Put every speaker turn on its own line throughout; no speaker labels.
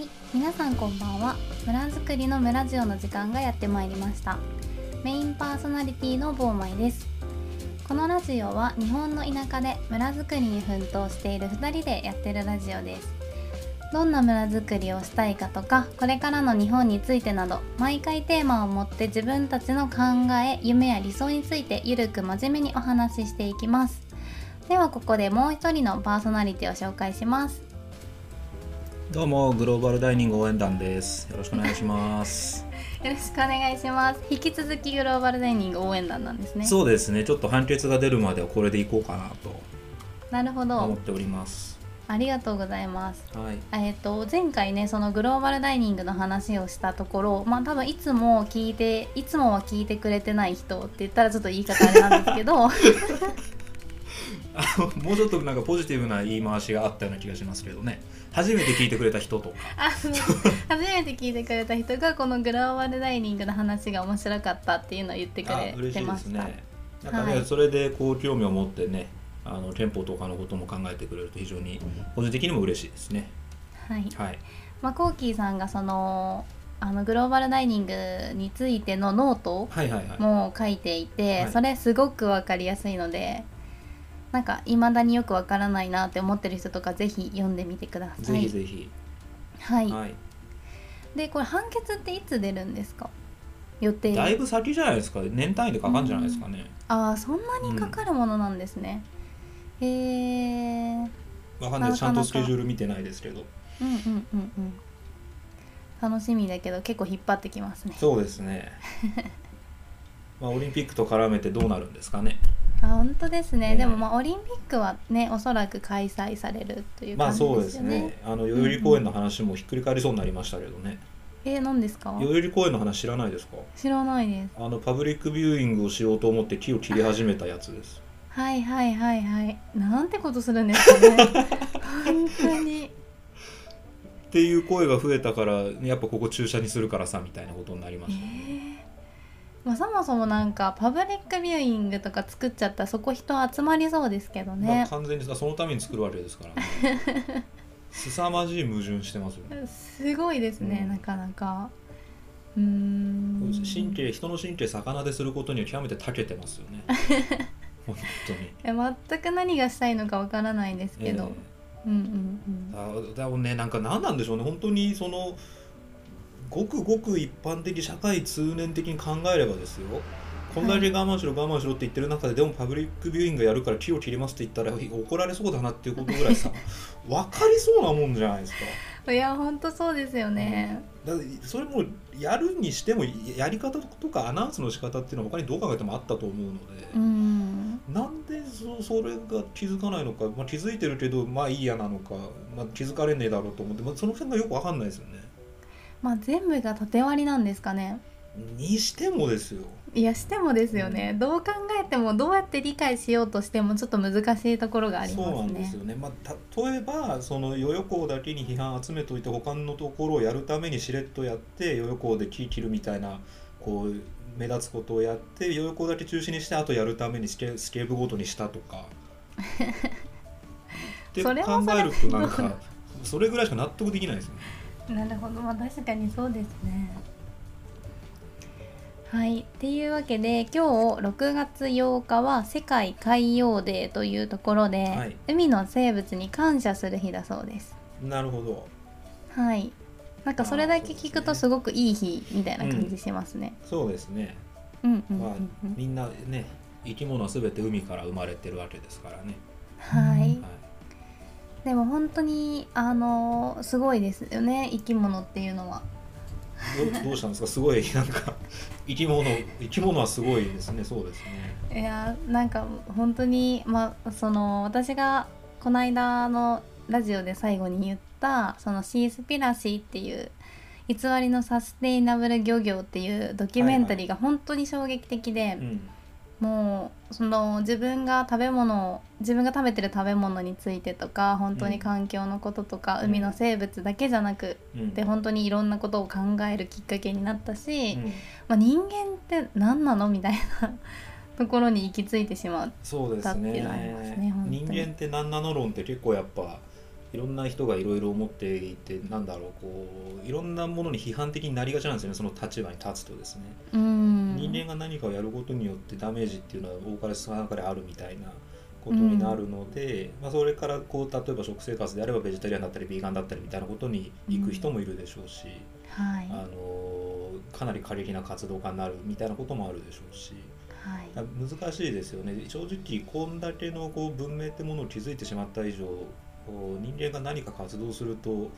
はい、皆さんこんばんは。村づくりの村ジオの時間がやってまいりました。メインパーソナリティのボーマイです。このラジオは日本の田舎で村づくりに奮闘している2人でやってるラジオです。どんな村づくりをしたいかとか、これからの日本についてなど、毎回テーマを持って自分たちの考え、夢や理想についてゆるく真面目にお話ししていきます。ではここでもう一人のパーソナリティを紹介します。
どうもグローバルダイニング応援団です。よろしくお願いします。
よろしくお願いします。引き続きグローバルダイニング応援団なんですね。
そうですね。ちょっと判決が出るまではこれでいこうかなと
なるほど。
思っております。
ありがとうございます。
はい。
えっ、と前回ねそのグローバルダイニングの話をしたところ、まあ多分いつも聞いていつもは聞いてくれてない人って言ったらちょっと言い方あれなんですけど、
もうちょっとなんかポジティブな言い回しがあったような気がしますけどね。初めて聞いてくれた人とか。
初めて聞いてくれた人がこのグローバルダイニングの話が面白かったっていうのを言ってくれてました。
すね。なんかね、
はい
それでこう興味を持ってね、あの店舗とかのことも考えてくれると非常に個人的にも嬉しいですね。
はい。
はい。
まあコーキーさんがそのあのグローバルダイニングについてのノート
はいはいはい。
も書いていて、
はい
それすごくわかりやすいのでなんか未だによくわからないなって思ってる人とかぜひ読んでみてくださ
ぜ
い
ひぜひ。
はい、
はい。
でこれ判決っていつ出るんですか？予定
だいぶ先じゃないですか。年単位でかかるんじゃないですかね。
ああそんなにかかるものなんですね、へえ
わかんない。ちゃんとスケジュール見てないですけど。
うんうんうんうん楽しみだけど結構引っ張ってきますね
そうですね。まあオリンピックと絡めてどうなるんですかね。
あ本当ですね、
ね
でもまあオリンピックはねおそらく開催されるという感じ
まあそう
で
すすね
ね、。
あの代々木公園の話もひっくり返りそうになりましたけどね。
えー、何ですか？
代々木公園の話知らないですか？
知らないです
あのパブリックビューイングをしようと思って木を切り始めたやつです。
はいはいはいはいなんてことするんですかね本当に
っていう声が増えたから、やっぱここ駐車にするからさみたいなことになりま
え
した。
ーまあ、そもそもなんかパブリックビューイングとか作っちゃったらそこ人集まりそうですけど
まあ
ね、
完全にそのために作るわけですからね。凄まじい矛盾してますよね。
すごいですね、
うん
なかなかうーん
神経人の神経逆なですることには極めて長けてますよね。本当に。
え全く何がしたいのかわからないですけど、うんうんうん
あだもねなんか何なんでしょうね本当にそのごくごく一般的社会通念的に考えればですよ。こんだけ我慢しろ我慢しろって言ってる中ででもパブリックビューイングやるから木を切りますって言ったら怒られそうだなっていうことぐらいさ 分かりそうなもんじゃないですか。
いや本当そうですよね、
だってそれもやるにしてもやり方とかアナウンスの仕方っていうのは他にどう考えてもあったと思うので、
うん。
なんでそそれが気づかないのか、まあ、気づいてるけどまあいいやなのか、まあ、気づかれねえだろうと思って、まあ、その辺がよくわかんないですよね。
まあ全部が縦割りなんですかね
にしてもですよ。
いやしてもですよね、どう考えてもどうやって理解しようとしてもちょっと難しいところがありますね
そうなんですよね。まあ、例えばその代々木だけに批判集めといて他のところをやるためにしれっとやって代々木で木切るみたいなこう目立つことをやって代々木だけ中止にしてあとやるためにスケスケープごとにしたとか。って考えるとなんかそれぐらいしか納得できないですよね。
なるほど。まあ確かにそうですね。はい。っていうわけで今日6月8日は世界海洋デーというところで、
はい。
海の生物に感謝する日だそうです。
なるほど。
はい。なんかそれだけ聞くとすごくいい日みたいな感じしますね、
そうですね。
うん、うんうん
まあ
うん
みんなね生き物は全て海から生まれてるわけですからね。
はい。
はい
でも本当にあのすごいですよね生き物っていうのは。
どどうしたんですか？すごいなんか生き物生き物はすごいですね。そうですね。
いやなんか本当にまあその私がこの間のラジオで最後に言ったそのシースピラシーっていう偽りのサステイナブル漁業っていうドキュメンタリーが本当に衝撃的で、
うん
もうその自分が食べ物を自分が食べてる食べ物についてとか本当に環境のこととか、
うん。
海の生物だけじゃなく
うん。
で本当にいろんなことを考えるきっかけになったし、
うん。
まあ、人間って何なのみたいな ところに行き着いてしまう
そうです
だっていう
ね
のはありますね。本当に。
人間って何なの論って結構やっぱいろんな人がいろいろ思っていてなんだろうこういろんなものに批判的になりがちなんですよね。その立場に立つとですね、
うん。
人間が何かをやることによってダメージっていうのは多かれ少なかれあるみたいなことになるので、まあ、それからこう例えば食生活であればベジタリアンだったりビーガンだったりみたいなことに行く人もいるでしょうし、
はい。
あのかなり過激な活動家になるみたいなこともあるでしょうし。
はい。
難しいですよね。正直こんだけのこう文明ってものを築いてしまった以上こう人間が何か活動すると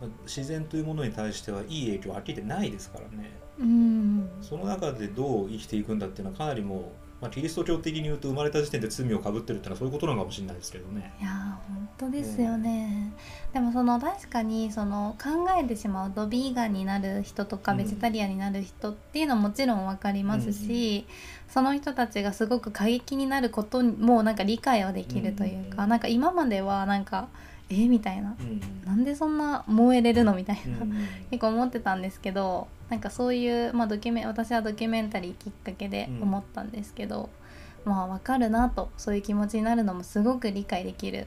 まあ自然というものに対してはいい影響はっきり言ってないですからね。
うん。
その中でどう生きていくんだっていうのはかなりもう、まあ、キリスト教的に言うと生まれた時点で罪をかぶってるってのはそういうことなのかもしれないですけどね。
いやー本当ですよね、でもその確かにその考えてしまうとビーガンになる人とか
うん。
ベジタリアンになる人っていうのはもちろん分かりますし、その人たちがすごく過激になることもなんか理解はできるというか、
うん。
なんか今まではなんかえーみたいな。
うん。
なんでそんな燃えれるのみたいな、
うん。
結構思ってたんですけどなんかそういう、まあ、ドキュメ私はドキュメンタリーきっかけで思ったんですけど、まあ分かるなとそういう気持ちになるのもすごく理解できる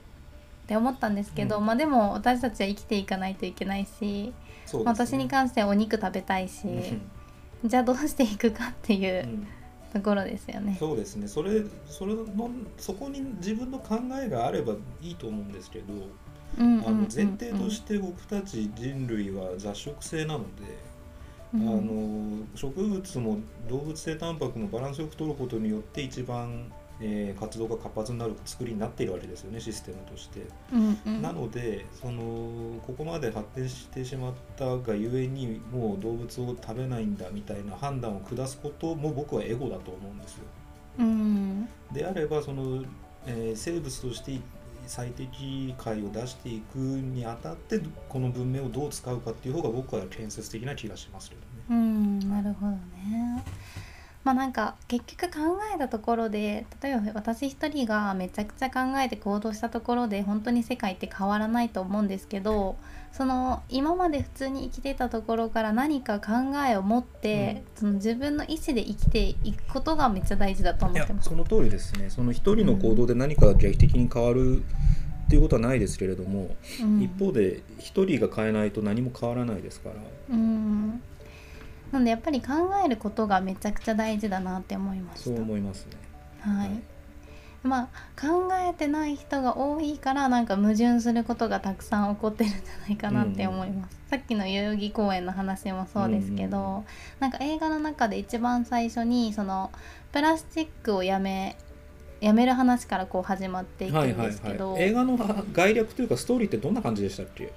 って思ったんですけど、
うん。
まあでも私たちは生きていかないといけないし、
ね。
私に関してはお肉食べたいし、
うん。
じゃあどうしていくかっていう
うん。
ところですよね。
そうですね。それそれのそこに自分の考えがあればいいと思うんですけど、
うんうんうんうん
あの前提として僕たち人類は雑食性なので、
うん
あの植物も動物性タンパクもバランスよく取ることによって一番、えー活動が活発になる作りになっているわけですよねシステムとして。
うんうん
なのでそのここまで発展してしまったがゆえにもう動物を食べないんだみたいな判断を下すことも僕はエゴだと思うんですよ。
うん
であればその、えー生物として最適解を出していくにあたってこの文明をどう使うかっていう方が僕は建設的な気がしますけどね。
うんなるほどね。まあなんか結局考えたところで例えば私一人がめちゃくちゃ考えて行動したところで本当に世界って変わらないと思うんですけどその今まで普通に生きてたところから何か考えを持って、その自分の意思で生きていくことがめっちゃ大事だと思ってます。
その通りですねその一人の行動で何かが劇的に変わるっていうことはないですけれども、
うん
一方で一人が変えないと何も変わらないですから。
うんなのでやっぱり考えることがめちゃくちゃ大事だなって思いました。
そう思いますね。
はい、
はい
まあ考えてない人が多いからなんか矛盾することがたくさん起こってるんじゃないかなって思います、さっきの代々木公園の話もそうですけど、
うんうん
なんか映画の中で一番最初にそのプラスチックをやめやめる話からこう始まっていくんですけど、
映画の概略というかストーリーってどんな感じでしたっけ？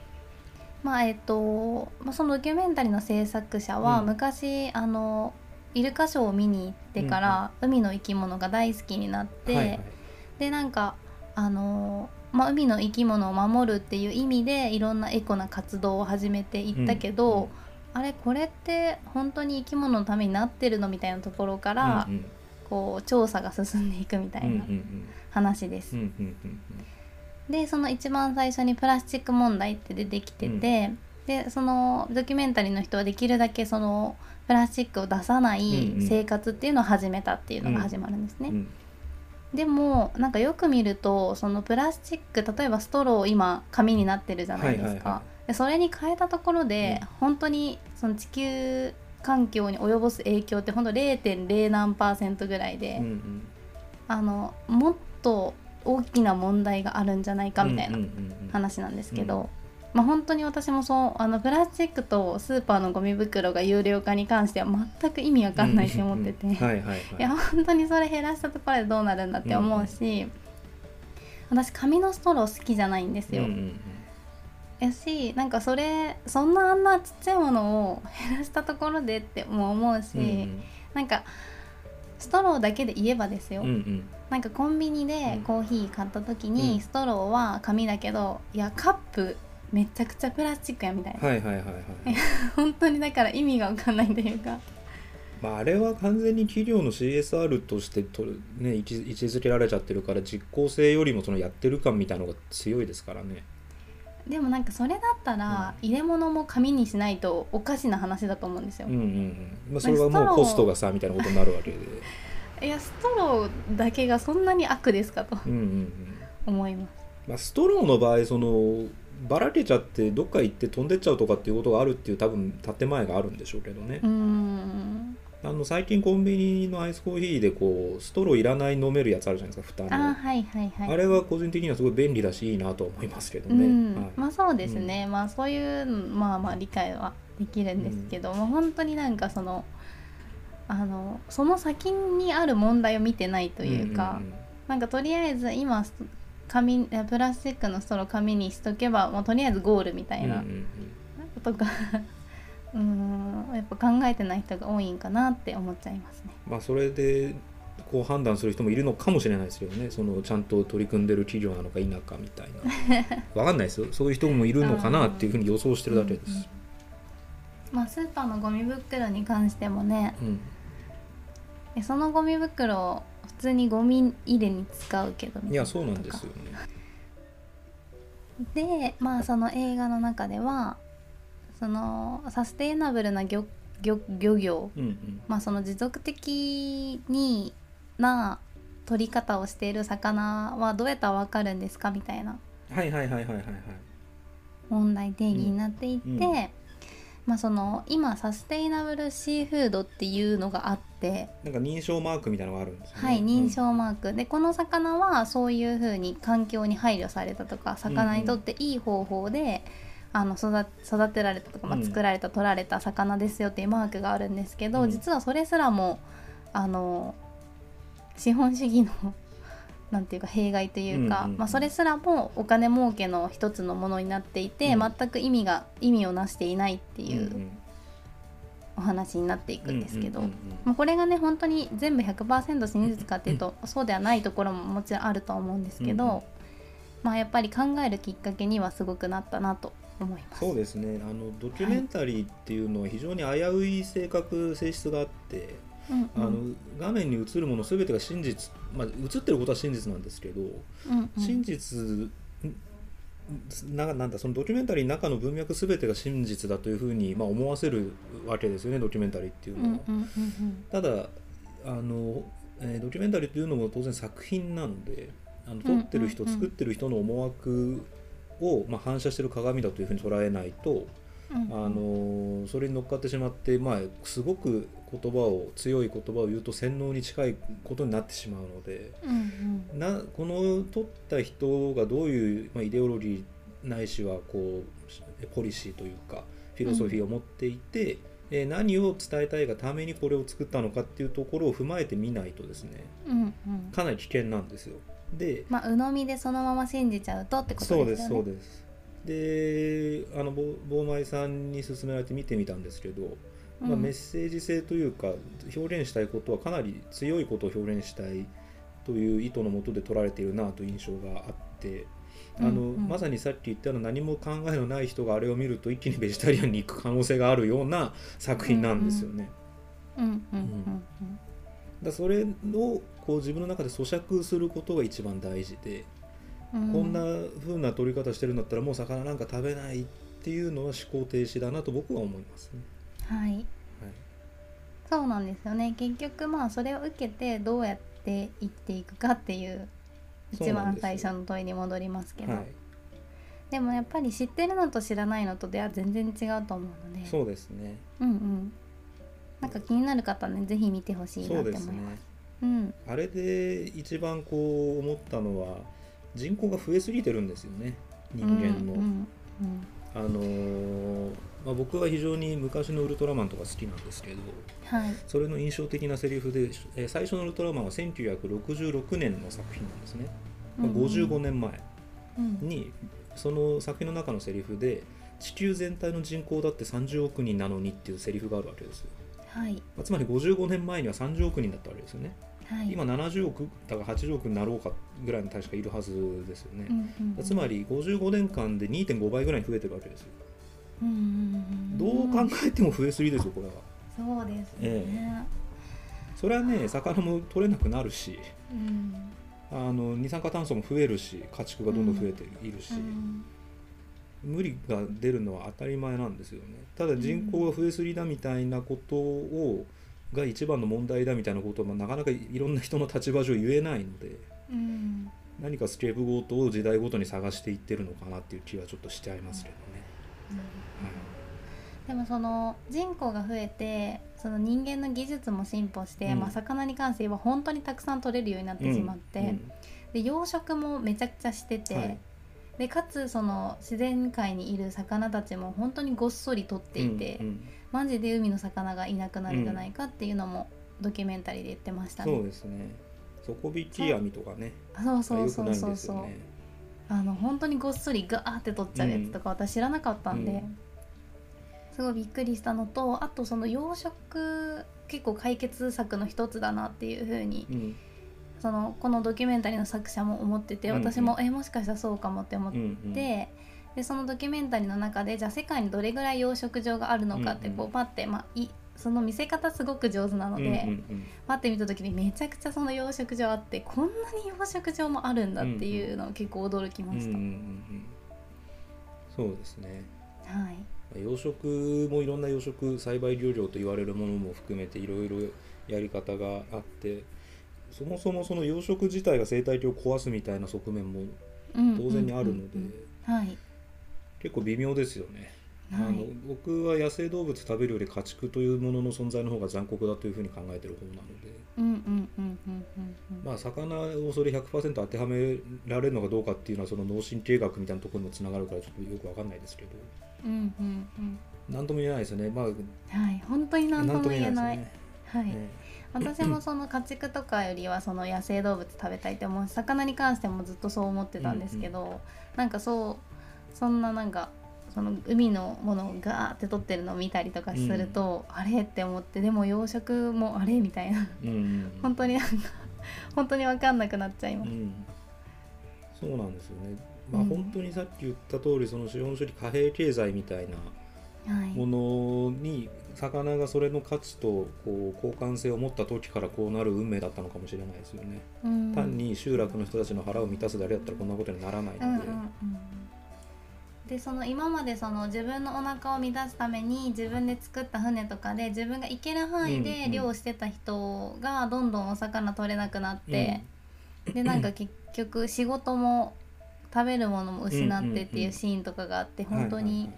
まあえっと、まあ、そのドキュメンタリーの制作者は
うん。
昔、あのイルカショーを見に行ってから、海の生き物が大好きになって、
はいはい
でなんかあのまあ、海の生き物を守るっていう意味でいろんなエコな活動を始めていったけど、
うん
あれこれって本当に生き物のためになってるのみたいなところから、
うんうん。
こう調査が進んでいくみたいな話です。
うんうんうんうん。
でその一番最初にプラスチック問題って出てきてて、でそのドキュメンタリーの人はできるだけそのプラスチックを出さない
うんうん。
生活っていうのを始めたっていうのが始まるんですね。
うん
でもなんかよく見るとそのプラスチック例えばストロー今紙になってるじゃないですか、
はいはいは
でそれに変えたところで、
うん。
本当にその地球環境に及ぼす影響って本当0.0何パーセントぐらいで、
うんうん。
あのもっと大きな問題があるんじゃないかみたいな
うんうんうんうん。
話なんですけど、まあ、本当に私もそうあのプラスチックとスーパーのゴミ袋が有料化に関しては全く意味わかんないって思ってて、
い
や本当にそれ減らしたところでどうなるんだって思うし、私紙のストロー好きじゃないんですよ。
うんうん
やしなんかそれそんなあんなちっちゃいものを減らしたところでっても思うし、
うんうん。
なんかストローだけで言えばですよ、
うんうん。
なんかコンビニでコーヒー買った時に、
うん。
ストローは紙だけどいやカップめちゃくちゃプラスチックやみたいな、
はいはいはいはい。
本当にだから意味が分かんないというか。
まああれは完全に企業の CSR としてと、ね、位置位置づけられちゃってるから実効性よりもそのやってる感みたいなのが強いですからね。
でもなんかそれだったら、入れ物も紙にしないとおかしな話だと思うんですよ、
うんうんうん。まあそれはもうコストがさみたいなことになるわけで。
いやストローだけがそんなに悪ですかと
うんうんうん。
思います。
まあ、ストローの場合そのばらけちゃってどっか行って飛んでっちゃうとかっていうことがあるっていう多分建前があるんでしょうけどね、
うん。
あの最近コンビニのアイスコーヒーでこうストローいらない飲めるやつあるじゃないですか蓋の。
あはいはいはい。
あれは個人的にはすごい便利だしいいなと思いますけどね、
うん。
はい。
まあそうですね、まあそういうまあまあ理解はできるんですけども、本当になんかそのあのその先にある問題を見てないというか、
んんん。
なんかとりあえず今ス紙えプラスチックのストロー紙にしとけばもうとりあえずゴールみたいなことが うんやっぱ考えてない人が多いんかなって思っちゃいますね。
まあそれでこう判断する人もいるのかもしれないですけどね。そのちゃんと取り組んでる企業なのか否かみたいな。わかんないですよ。そういう人もいるのかなっていうふうに予想してるだけです、
うんうんまあスーパーのゴミ袋に関してもね
うん。
えそのゴミ袋通にゴミ入れに使うけどみたい
いやそうなんですよね。
でまあその映画の中ではそのサステイナブルな漁漁漁業
うんうん。
まあその持続的にな取り方をしている魚はどうやったらわかるんですかみたいな
はいはいはいはいはいはい。
問題定義になっていて、
うんうん
まあその今サステイナブルシーフードっていうのがあって、
なんか認証マークみたいなのがあるんですよね。
はい認証マーク。でこの魚はそういうふうに環境に配慮されたとか魚にとっていい方法で、あの育育てられたとか、まあ、
うん。
作られた、取られた魚ですよっていうマークがあるんですけど、
うん。
実はそれすらもあの資本主義のなんていうか弊害というか、
うんうんうん。
まあ、それすらもお金儲けの一つのものになっていて、
うん。
全く意味が意味をなしていないって
うん
いうお話になっていくんですけど。
うんうんうん
まあ、これがね本当に全部100%真実かっていうと、そうではないところももちろんあるとは思うんですけど、
うんうん。
まあやっぱり考えるきっかけにはすごくなったなと思います。
そうですね。あのドキュメンタリーっていうのは非常に危うい性格性質があって、
うんうん。
あの画面に映るもの全てが真実、まあ、映ってることは真実なんですけど、
うんうん。
真実んななんだそのドキュメンタリーの中の文脈全てが真実だというふうに、まあ、思わせるわけですよねドキュメンタリーっていうのは。
うんうんうん
ただあの、えードキュメンタリーというのも当然作品なのであの撮ってる人、
うん。うんうん
作ってる人の思惑を、まあ、反射してる鏡だというふうに捉えないと、
うんうん
あのそれに乗っかってしまって、まあ、すごく言葉を強い言葉を言うと洗脳に近いことになってしまうので
うんうん
なこの撮った人がどういう、まあ、イデオロギーないしはこうポリシーというかフィロソフィーを持っていて、えー何を伝えたいがためにこれを作ったのかっていうところを踏まえてみないとですね
うんうん
かなり危険なんですよ。で
まあ鵜呑みでそのまま信じちゃうとってこと
そう
でよね。
ですすそうです。であのぼ坊前さんに勧められて見てみたんですけど、
うん。
まあ、メッセージ性というか表現したいことはかなり強いことを表現したいという意図のもとで取られているなという印象があってあの、
うんうん。
まさにさっき言ったような何も考えのない人があれを見ると一気にベジタリアンに行く可能性があるような作品なんですよね。だそれをこう自分の中で咀嚼することが一番大事で、
うん
こんな風な取り方してるんだったらもう魚なんか食べないっていうのは思考停止だなと僕は思いますね。
はい。
はい。
そうなんですよね。結局まあそれを受けてどうやって生きていくかっていう一番最初の問いに戻りますけど、
はい、
でもやっぱり知ってるのと知らないのとでは全然違うと思うので。
そうですね。
うんうん。なんか気になる方はねぜひ見てほしいなって
そうですね。
思います。うん。
あれで一番こう思ったのは人口が増えすぎてるんですよね人間の。
うんうん
あのーまあ、僕は非常に昔のウルトラマンとか好きなんですけど
はい。
それの印象的なセリフで、えー最初のウルトラマンは1966年の作品なんですね、まあ
うん。うん
55年前
うん。
にその作品の中のセリフで地球全体の人口だって30億人なのにっていうセリフがあるわけですよ、
はい。
まあつまり55年前には30億人だったわけですよね
はい。
今70億だから80億になろうかぐらいの確かいるはずですよね。
う、んうんうん。
つまり55年間で2.5倍ぐらいに増えてるわけですよ。
うんうんうん
どう考えても増えすぎですよこれは。
そうですね、
えそれはね魚も取れなくなるし
うん。
あの二酸化炭素も増えるし家畜がどんどん増えているし、
うん。
無理が出るのは当たり前なんですよね。ただ人口が増えすぎだみたいなことをが一番の問題だみたいなことは、まあなかなかいろんな人の立場上言えないので
うん。
何かスケープゴートを時代ごとに探していってるのかなっていう気はちょっとしてありますけどね。
でもその人口が増えてその人間の技術も進歩して、
うん。
まあ、魚に関して言えば本当にたくさん取れるようになってしまって、
うん。
で養殖もめちゃくちゃしてて、
はい。
でかつその自然界にいる魚たちも本当にごっそり取っていて、
うんうん
マジで海の魚がいなくなるんじゃないかっていうのもドキュメンタリーで言ってましたね。
そうですね。底引き網とかね。
あそうそうそうそう。そう、
ね。
あの本当にごっそりガーって取っちゃうやつとか私知らなかったんで、
うん。
すごいびっくりしたのとあとその養殖結構解決策の一つだなっていうふうに
うん。
そのこのドキュメンタリーの作者も思ってて
うんうん。
私も、えもしかしたらそうかもって思って、
うんうん
でそのドキュメンタリーの中でじゃあ世界にどれぐらい養殖場があるのかって
うんうん
こうパッて、まあ、いその見せ方すごく上手なので、
うんうん
パッて見た時にめちゃくちゃその養殖場あってこんなに養殖場もあるんだっていうのを結構驚きました。
うんうんうんうん。そうですね。
はい。
養殖もいろんな養殖栽培漁業と言われるものも含めていろいろやり方があってそもそもその養殖自体が生態系を壊すみたいな側面も当然にあるので、結構微妙ですよね。あの
はい
僕は野生動物食べるより家畜というものの存在の方が残酷だというふうに考えてる方なので、
うんうんうんうんうんうん。
まあ、魚をそれ100%当てはめられるのかどうかっていうのはその脳神経学みたいなところにもつながるからちょっとよくわかんないですけど。
うんうんうん。
何とも言えないですよね。まあ
はい。本当に何とも言えない。はい、
ね
私もその家畜とかよりはその野生動物食べたいって思う。し魚に関してもずっとそう思ってたんですけど、なんかそうそんななんかその海のものをガーって取ってるのを見たりとかすると、あれって思ってでも養殖もあれみたいな
うんうん
本当になんか本当に分かんなくなっちゃいます。
うん、そうなんですよね。まあ、
うん
本当にさっき言った通りその資本主義貨幣経済みたいな
はい
ものに魚がそれの価値とこう交換性を持った時からこうなる運命だったのかもしれないですよね。
うん
単に集落の人たちの腹を満たすだけだったらこんなことにならないので。
うんうんうんでその今までその自分のお腹を満たすために自分で作った船とかで自分が行ける範囲
うんうん。
で漁をしてた人がどんどんお魚取れなくなって、でなんか結局仕事も食べるものも失ってっていうシーンとかがあって本当に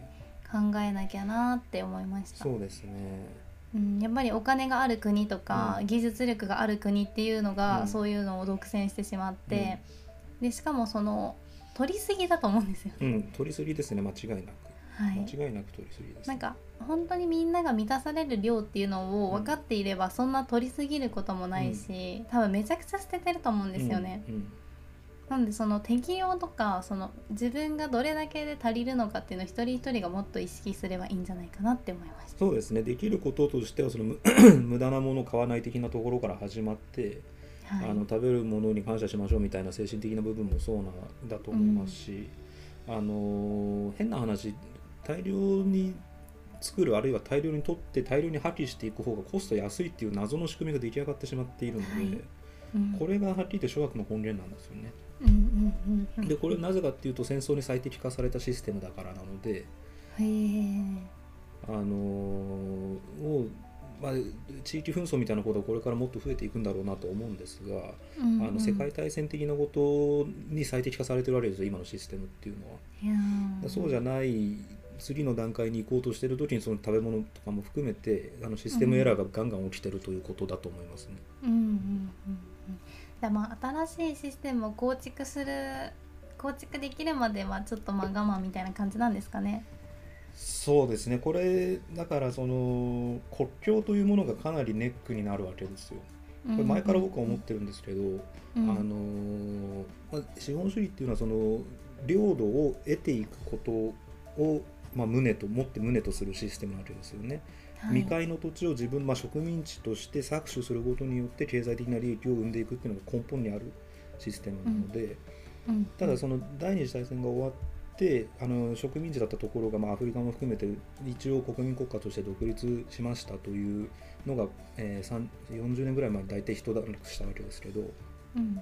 考えなきゃなって思いました、
そうですね。
うん、やっぱりお金がある国とか、
うん。
技術力がある国っていうのが、
うん。
そういうのを独占してしまって、でしかもその取りすぎだと思うんですよね。
うん、取りすぎですね間違いなく。
はい、
間違いなく取りすぎです。
なんか本当にみんなが満たされる量っていうのを分かっていればそんな取りすぎることもないし、多分めちゃくちゃ捨ててると思うんですよね。
うんうん
なんでその適用とかその自分がどれだけで足りるのかっていうのを一人一人がもっと意識すればいいんじゃないかなって思いました。
そうですねできることとしてはその無 無駄なものを買わない的なところから始まって、
はい、
あの食べるものに感謝しましょうみたいな精神的な部分もそうなんだと思いますし、あの変な話大量に作るあるいは大量に取って大量に破棄していく方がコスト安いっていう謎の仕組みが出来上がってしまっているので、
はい。うん、
これがはっきり言って諸悪の根源なんですよね。
うんうんうん。うん、
でこれなぜかっていうと戦争に最適化されたシステムだからなので、あのまあ、地域紛争みたいなことはこれからもっと増えていくんだろうなと思うんですが、
うんうん
あの世界大戦的なことに最適化されてるわけですよ今のシステムっていうのは。そうじゃない次の段階に行こうとしてる時にその食べ物とかも含めてあのシステムエラーがガンガン起きてるということだと思いますね。
うんうんうんうん新しいシステムを構築する構築できるまではちょっとまあ我慢みたいな感じなんですかね。
そうですね。これだからその国境というものがかなりネックになるわけですよ。これ前から僕は思ってるんですけど、
うん。
あのまあ、資本主義っていうのはその領土を得ていくことを、まあ、旨と持って旨とするシステムなわけですよね。
はい。
未開の土地を自分、まあ、植民地として搾取することによって経済的な利益を生んでいくっていうのが根本にあるシステムなので、
うん。
ただその第二次大戦が終わってあの植民地だったところが、まあ、アフリカも含めて一応国民国家として独立しましたというのが、えー、3 40年ぐらい前に大体一段落したわけですけど
うん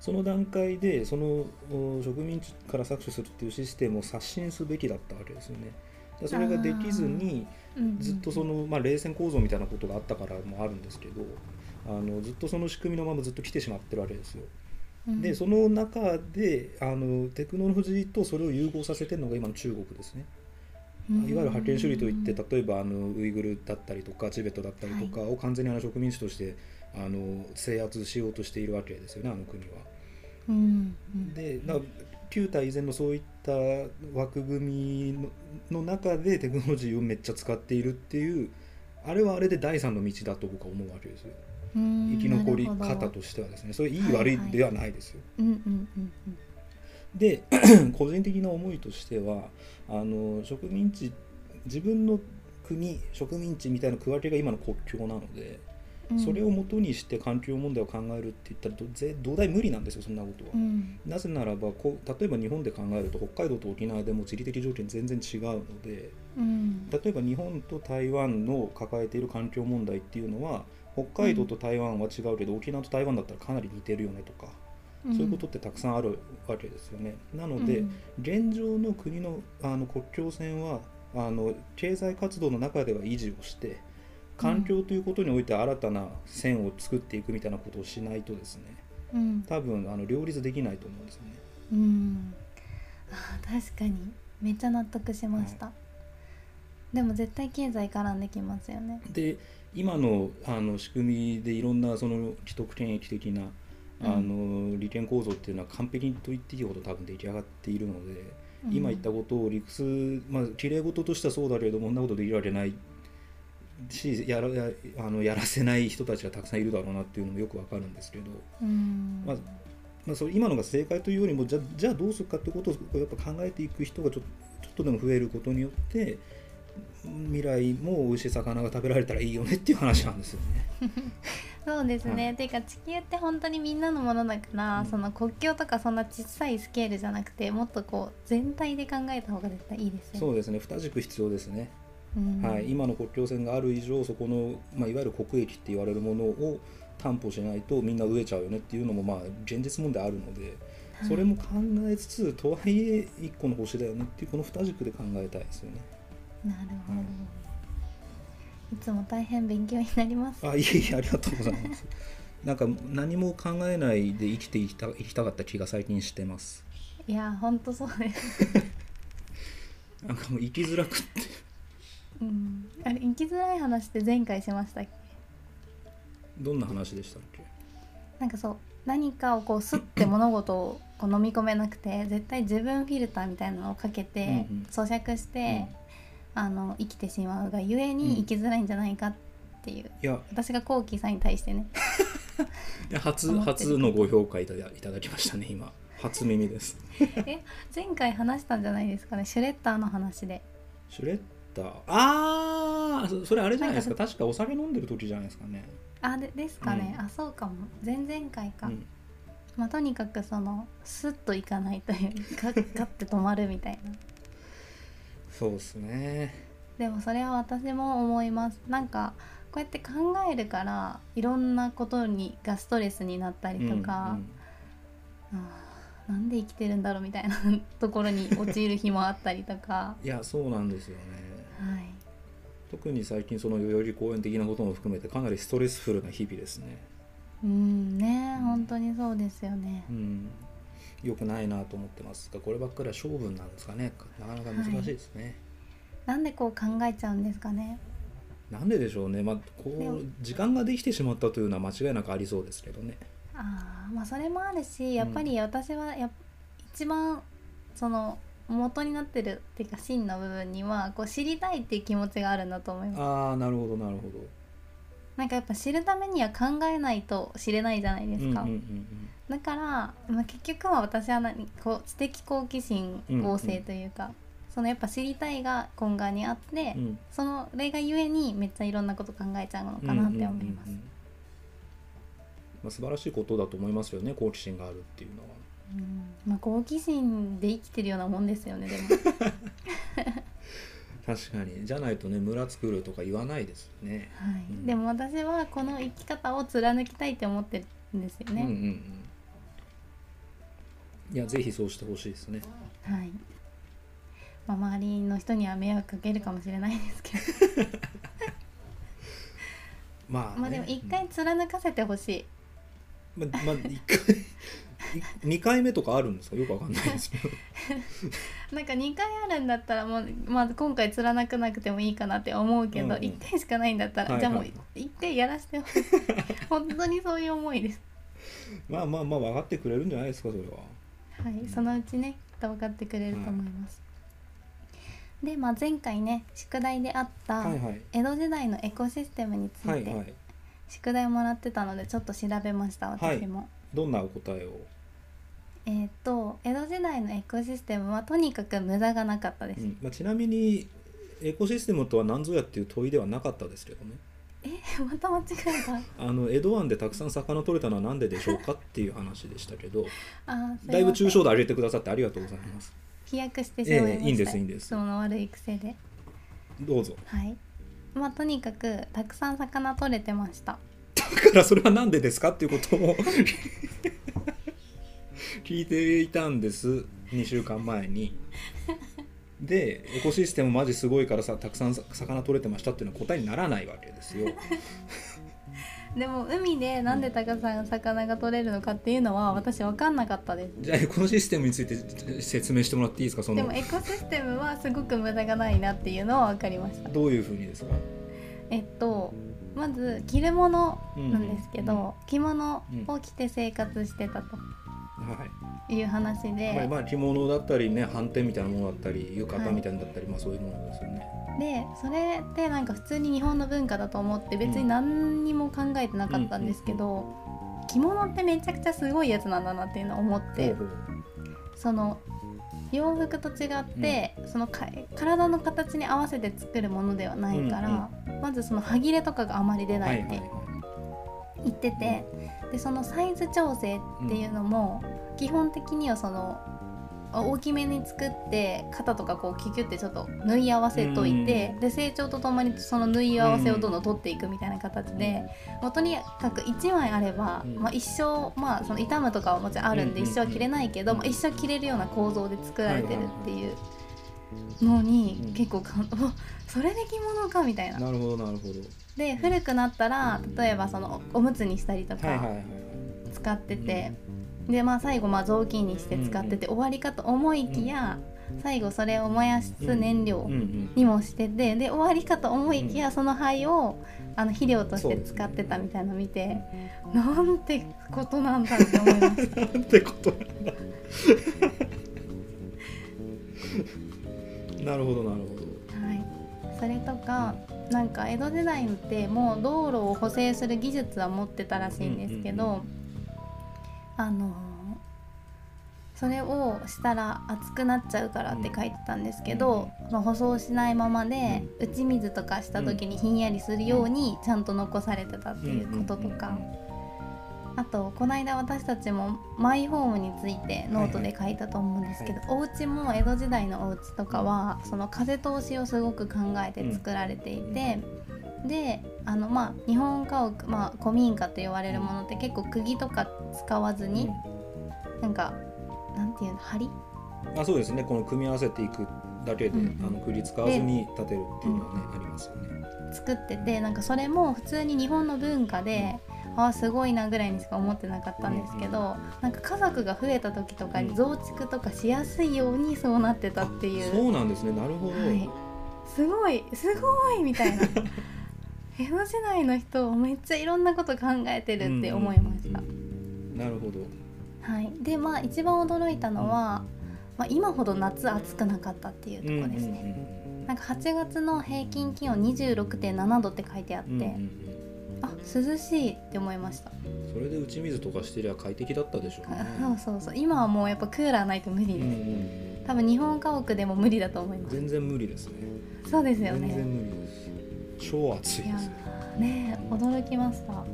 その段階でそのお植民地から搾取するっていうシステムを刷新すべきだったわけですよね。でそれができずに
うん
ずっとその、まあ、冷戦構造みたいなことがあったからもあるんですけどあのずっとその仕組みのままずっと来てしまってるわけですよ。
うん。
でその中であのテクノロジーとそれを融合させてるのが今の中国ですね。いわゆる覇権主義といって例えばあのウイグルだったりとかチベットだったりとかを完全にあの植民地としてあの制圧しようとしているわけですよねあの国は。
うん。うん。
で旧態依然のそういった枠組みのの中でテクノロジーをめっちゃ使っているっていうあれはあれで第三の道だと僕は思うわけですよ。
うん
生き残り方としてはですねそれいい悪いではないですよ。で 個人的な思いとしてはあの植民地自分の国植民地みたいな区分けが今の国境なので、
うん。
それをもとにして環境問題を考えるって言ったらどぜどうだい無理なんですよそんなことは。
うん。
なぜならばこう例えば日本で考えると北海道と沖縄でも地理的条件全然違うので
うん。
例えば日本と台湾の抱えている環境問題っていうのは北海道と台湾は違うけど、沖縄と台湾だったらかなり似てるよねとか、そういうことってたくさんあるわけですよね。なので、
うん。
現状の国のあの国境線はあの経済活動の中では維持をして環境ということにおいて新たな線を作っていくみたいなことをしないとですね
うん。
多分あの両立できないと思うんですよね。
うん。確かに。めっちゃ納得しました、でも絶対経済絡んできますよね。
で今のあの仕組みでいろんなその既得権益的なあの利権構造っていうのは完璧と言っていいほど多分出来上がっているので、今言ったことを理屈まあきれい事としてはそうだけれどもこんなことできるわけないしやらやあのやらせない人たちがたくさんいるだろうなっていうのもよくわかるんですけど、
うん。
まあまあ、それ今のが正解というよりもじゃじゃあどうするかってことをやっぱ考えていく人がちょちょっとでも増えることによって未来も美味しい魚が食べられたらいいよねっていう話なんですよね。
そうですね、
はい。
ていうか地球って本当にみんなのものだから、
うん。
その国境とかそんな小さいスケールじゃなくてもっとこう全体で考えた方が絶対いいですよ
そうですね。二軸必要ですね。
うん。
はい、今の国境線がある以上そこの、まあ、いわゆる国益って言われるものを担保しないとみんな飢えちゃうよねっていうのもまあ現実問題あるのでそれも考えつつとはいえ一個の星だよねっていうこの二軸で考えたいですよね。
なるほど、
はい
いつも大変勉強になります。
あいえいえありがとうございます。なんか何も考えないで生きていきた生きたかった気が最近してます。
いや本当そうです、
なんかもう生きづらくって。
うん、あれ生きづらい話って前回しましたっけ？
どんな話でしたっけ？
なんかそう何かをこうスッて物事をこう飲み込めなくて絶対自分フィルターみたいなのをかけて
うんうん
咀嚼して、あの生きてしまうがゆえ
うん。
に生きづらいんじゃないかっていう、
いや。
私がコウキさんに対してね。
初初のご評価いただいただきましたね今。初耳です。
え前回話したんじゃないですかね？シュレッダーの話で。
シュレッダー？ああそそれあれじゃないですか？確かお酒飲んでる時じゃないですかね。
あでですかね、
うん。
あそうかも。前々回か、
うん。
まあとにかくそのスッといかないというか ガッて止まるみたいな
そうですね。
でもそれは私も思いますなんかこうやって考えるからいろんなことにがストレスになったりとか、あーなんで生きてるんだろうみたいな ところに陥る日もあったりとか
いやそうなんですよね。
はい
特に最近その代々木公園的なことも含めてかなりストレスフルな日々ですね。
うんね本当にそうですよね
うん。良くないなと思ってますがこればっかりは勝負なんですかね。なかなか難しいですね。
なんでこう考えちゃうんですかね。
なんででしょうね、まあ、こう時間ができてしまったというのは間違いなくありそうですけどね。
あーまあそれもあるしやっぱり私はやっ一番その元になってるっていうか真の部分にはこう知りたいっていう気持ちがあるんだと思います。
ああなるほどなるほど。
なんかやっぱ知るためには考えないと知れないじゃないですか、
うんうんうん
だから、まあ、結局は私は何こう知的好奇心旺盛というか、そのやっぱ知りたいが根幹にあって、
うん。うん
その例がゆえにめっちゃいろんなこと考えちゃうのかなって思います、
うんうんうんうん。まあ、素晴らしいことだと思いますよね好奇心があるっていうのは。
うん。まあ好奇心で生きてるようなもんですよねでも。
確かに。じゃないとね村作るとか言わないですよね。
はい、
うん。
でも私はこの生き方を貫きたいって思ってるんですよね、
うんうんうん。いやぜひそうしてほしいですね。
はい、まあ、周りの人には迷惑かけるかもしれないですけど。
まあ、ね、
まあでも一回貫かせてほしい、
まあ、まあ、一回2回目とかあるんですか？よくわかんないですけど。
なんか2回あるんだったらもう、まあ、今回貫くなくてもいいかなって思うけど、
うんうん。
1回しかないんだったら、
はい
じゃあもう
はい
1回やらせてほしい。本当にそういう思いです。
まあまあまあ分かってくれるんじゃないですかそれは
はい、そのうちねきっと分かってくれると思います、で、まあ、前回ね宿題であった
はいはい。
江戸時代のエコシステムについて
はいはい。
宿題をもらってたのでちょっと調べました
はい。
私も、
どんなお答えを？
えーっと江戸時代のエコシステムはとにかく無駄がなかったです、
うん。まあ、ちなみにエコシステムとは何ぞやっていう問いではなかったですけどね
えまた間違えた。
あの江戸湾でたくさん魚取れたのは何ででしょうかっていう話でしたけど
あ
だいぶ抽象度上げてくださってありがとうございます。
飛躍してしまいました、
ええいいんですいいんです。
その悪い癖で。
どうぞ。
はい。まあとにかくたくさん魚取れてました。
だからそれは何でですかっていうことを 聞いていたんです。2週間前にでエコシステムマジすごいからさたくさん魚取れてましたっていうのは答えにならないわけですよ。
でも海でなんでたくさん魚が取れるのかっていうのは私分かんなかったです。
じゃあエコシステムについて説明してもらっていいですか？その
でもエコシステムはすごく無駄がないなっていうのは分かりました。
どういうふうにですか？
えっとまず着るものなんですけど、
うんうん
着物を着て生活してたと。
はい。
いう話で、
まあ、まあ着物だったりね斑点みたいなものだったり浴
はい
衣みたいなのだったり、まあそういうものですよね。
でそれってなんか普通に日本の文化だと思って別に何にも考えてなかったんですけど、着物ってめちゃくちゃすごいやつなんだなっていうのを思ってその洋服と違って、そのか体の形に合わせて作るものではないから、まずその歯切れとかがあまり出ないって言ってて、でそのサイズ調整っていうのも基本的にはその大きめに作って肩とかこうキュキュってちょっと縫い合わせといて、で成長とともにその縫い合わせをどんどん取っていくみたいな形で、もうとにかく1枚あれば、
うん。
まあ、一生まあその傷むとかはもちろんあるんで
うん
一生は着れないけど、
うん
まあ、一生着れるような構造で作られてるっていうの
うん
に結構感動、それで着物かみたいな。
なるほどなるほど。
で古くなったら例えばそのおむつにしたりとか。使ってて、でまあ最後まあ雑巾にして使ってて終わりかと思いきや、最後それを燃やす燃料。にもしててで終わりかと思いきやその灰をあの肥料として使ってたみたいなのを見て、なんてことなんだって思いました。
なんてことなんだ。なるほどなるほど。
はい、それとかなんか江戸時代ってもう道路を補正する技術は持ってたらしいんですけど、
うんうん
あのそれをしたら熱くなっちゃうからって書いてたんですけど、まあ舗装しないままで打ち水とかした時にひんやりするようにちゃんと残されてたっていうこととか。あとこの間私たちもマイホームについてノートで書いたと思うんですけど、お家も江戸時代のお家とかはその風通しをすごく考えて作られていて、であのまあ日本家屋、まあ、古民家と言われるものって結構釘とか使わずに、なんかなんていうの梁？
あそうですね。この組み合わせていくだけで、
うん。
あの釘使わずに立てるっていうのはね、ありますよね。
作っててなんかそれも普通に日本の文化で、あすごいなぐらいにしか思ってなかったんですけど、なんか家族が増えた時とかに増築とかしやすいようにそうなってたっていう。
そうなんですね。なるほど。
はい、すごいすごいみたいな。江戸時代の人めっちゃいろんなこと考えてるって思いました、
なるほど。
はい、でまあ一番驚いたのは、まあ、今ほど夏暑くなかったっていうところですね、なんか8月の平均気温26.7度って書いてあって、
うんうんうんうん
あ涼しいって思いました、
それで打ち水とかしてりゃ快適だったでしょうね。
そうそうそう今はもうやっぱクーラーないと無理
うんう
です、
ん
多分日本家屋でも無理だと思います
全然無理ですね。
そうですよ
全然
ね
無理です。超暑いです。
ーねえ驚きました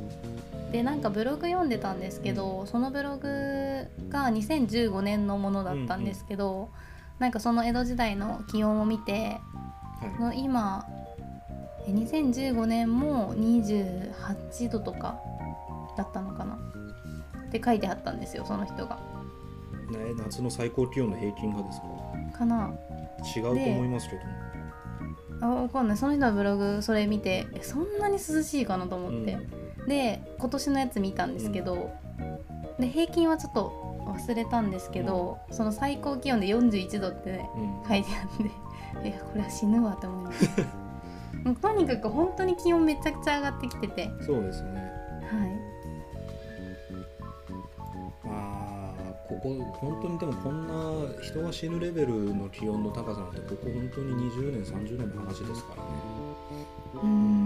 でなんかブログ読んでたんですけどそのブログが2015年のものだったんですけど、なんかその江戸時代の気温を見て
はい。
の今え2015年も28度とかだったのかな。って書いてあったんですよその人が。
ね夏の最高気温の平均がですか？
かな。
違うと思いますけども。
あわかんない。その人のブログそれ見てえそんなに涼しいかなと思って、で今年のやつ見たんですけど、で平均はちょっと忘れたんですけど、その最高気温で41度ってね
うん。
書いてあって いやこれは死ぬわって思いました もうとにかく本当に気温めちゃくちゃ上がってきてて。はい
そうですね。まあここ本当にでもこんな人が死ぬレベルの気温の高さなんてここ本当に20年30年の話ですからね。
うん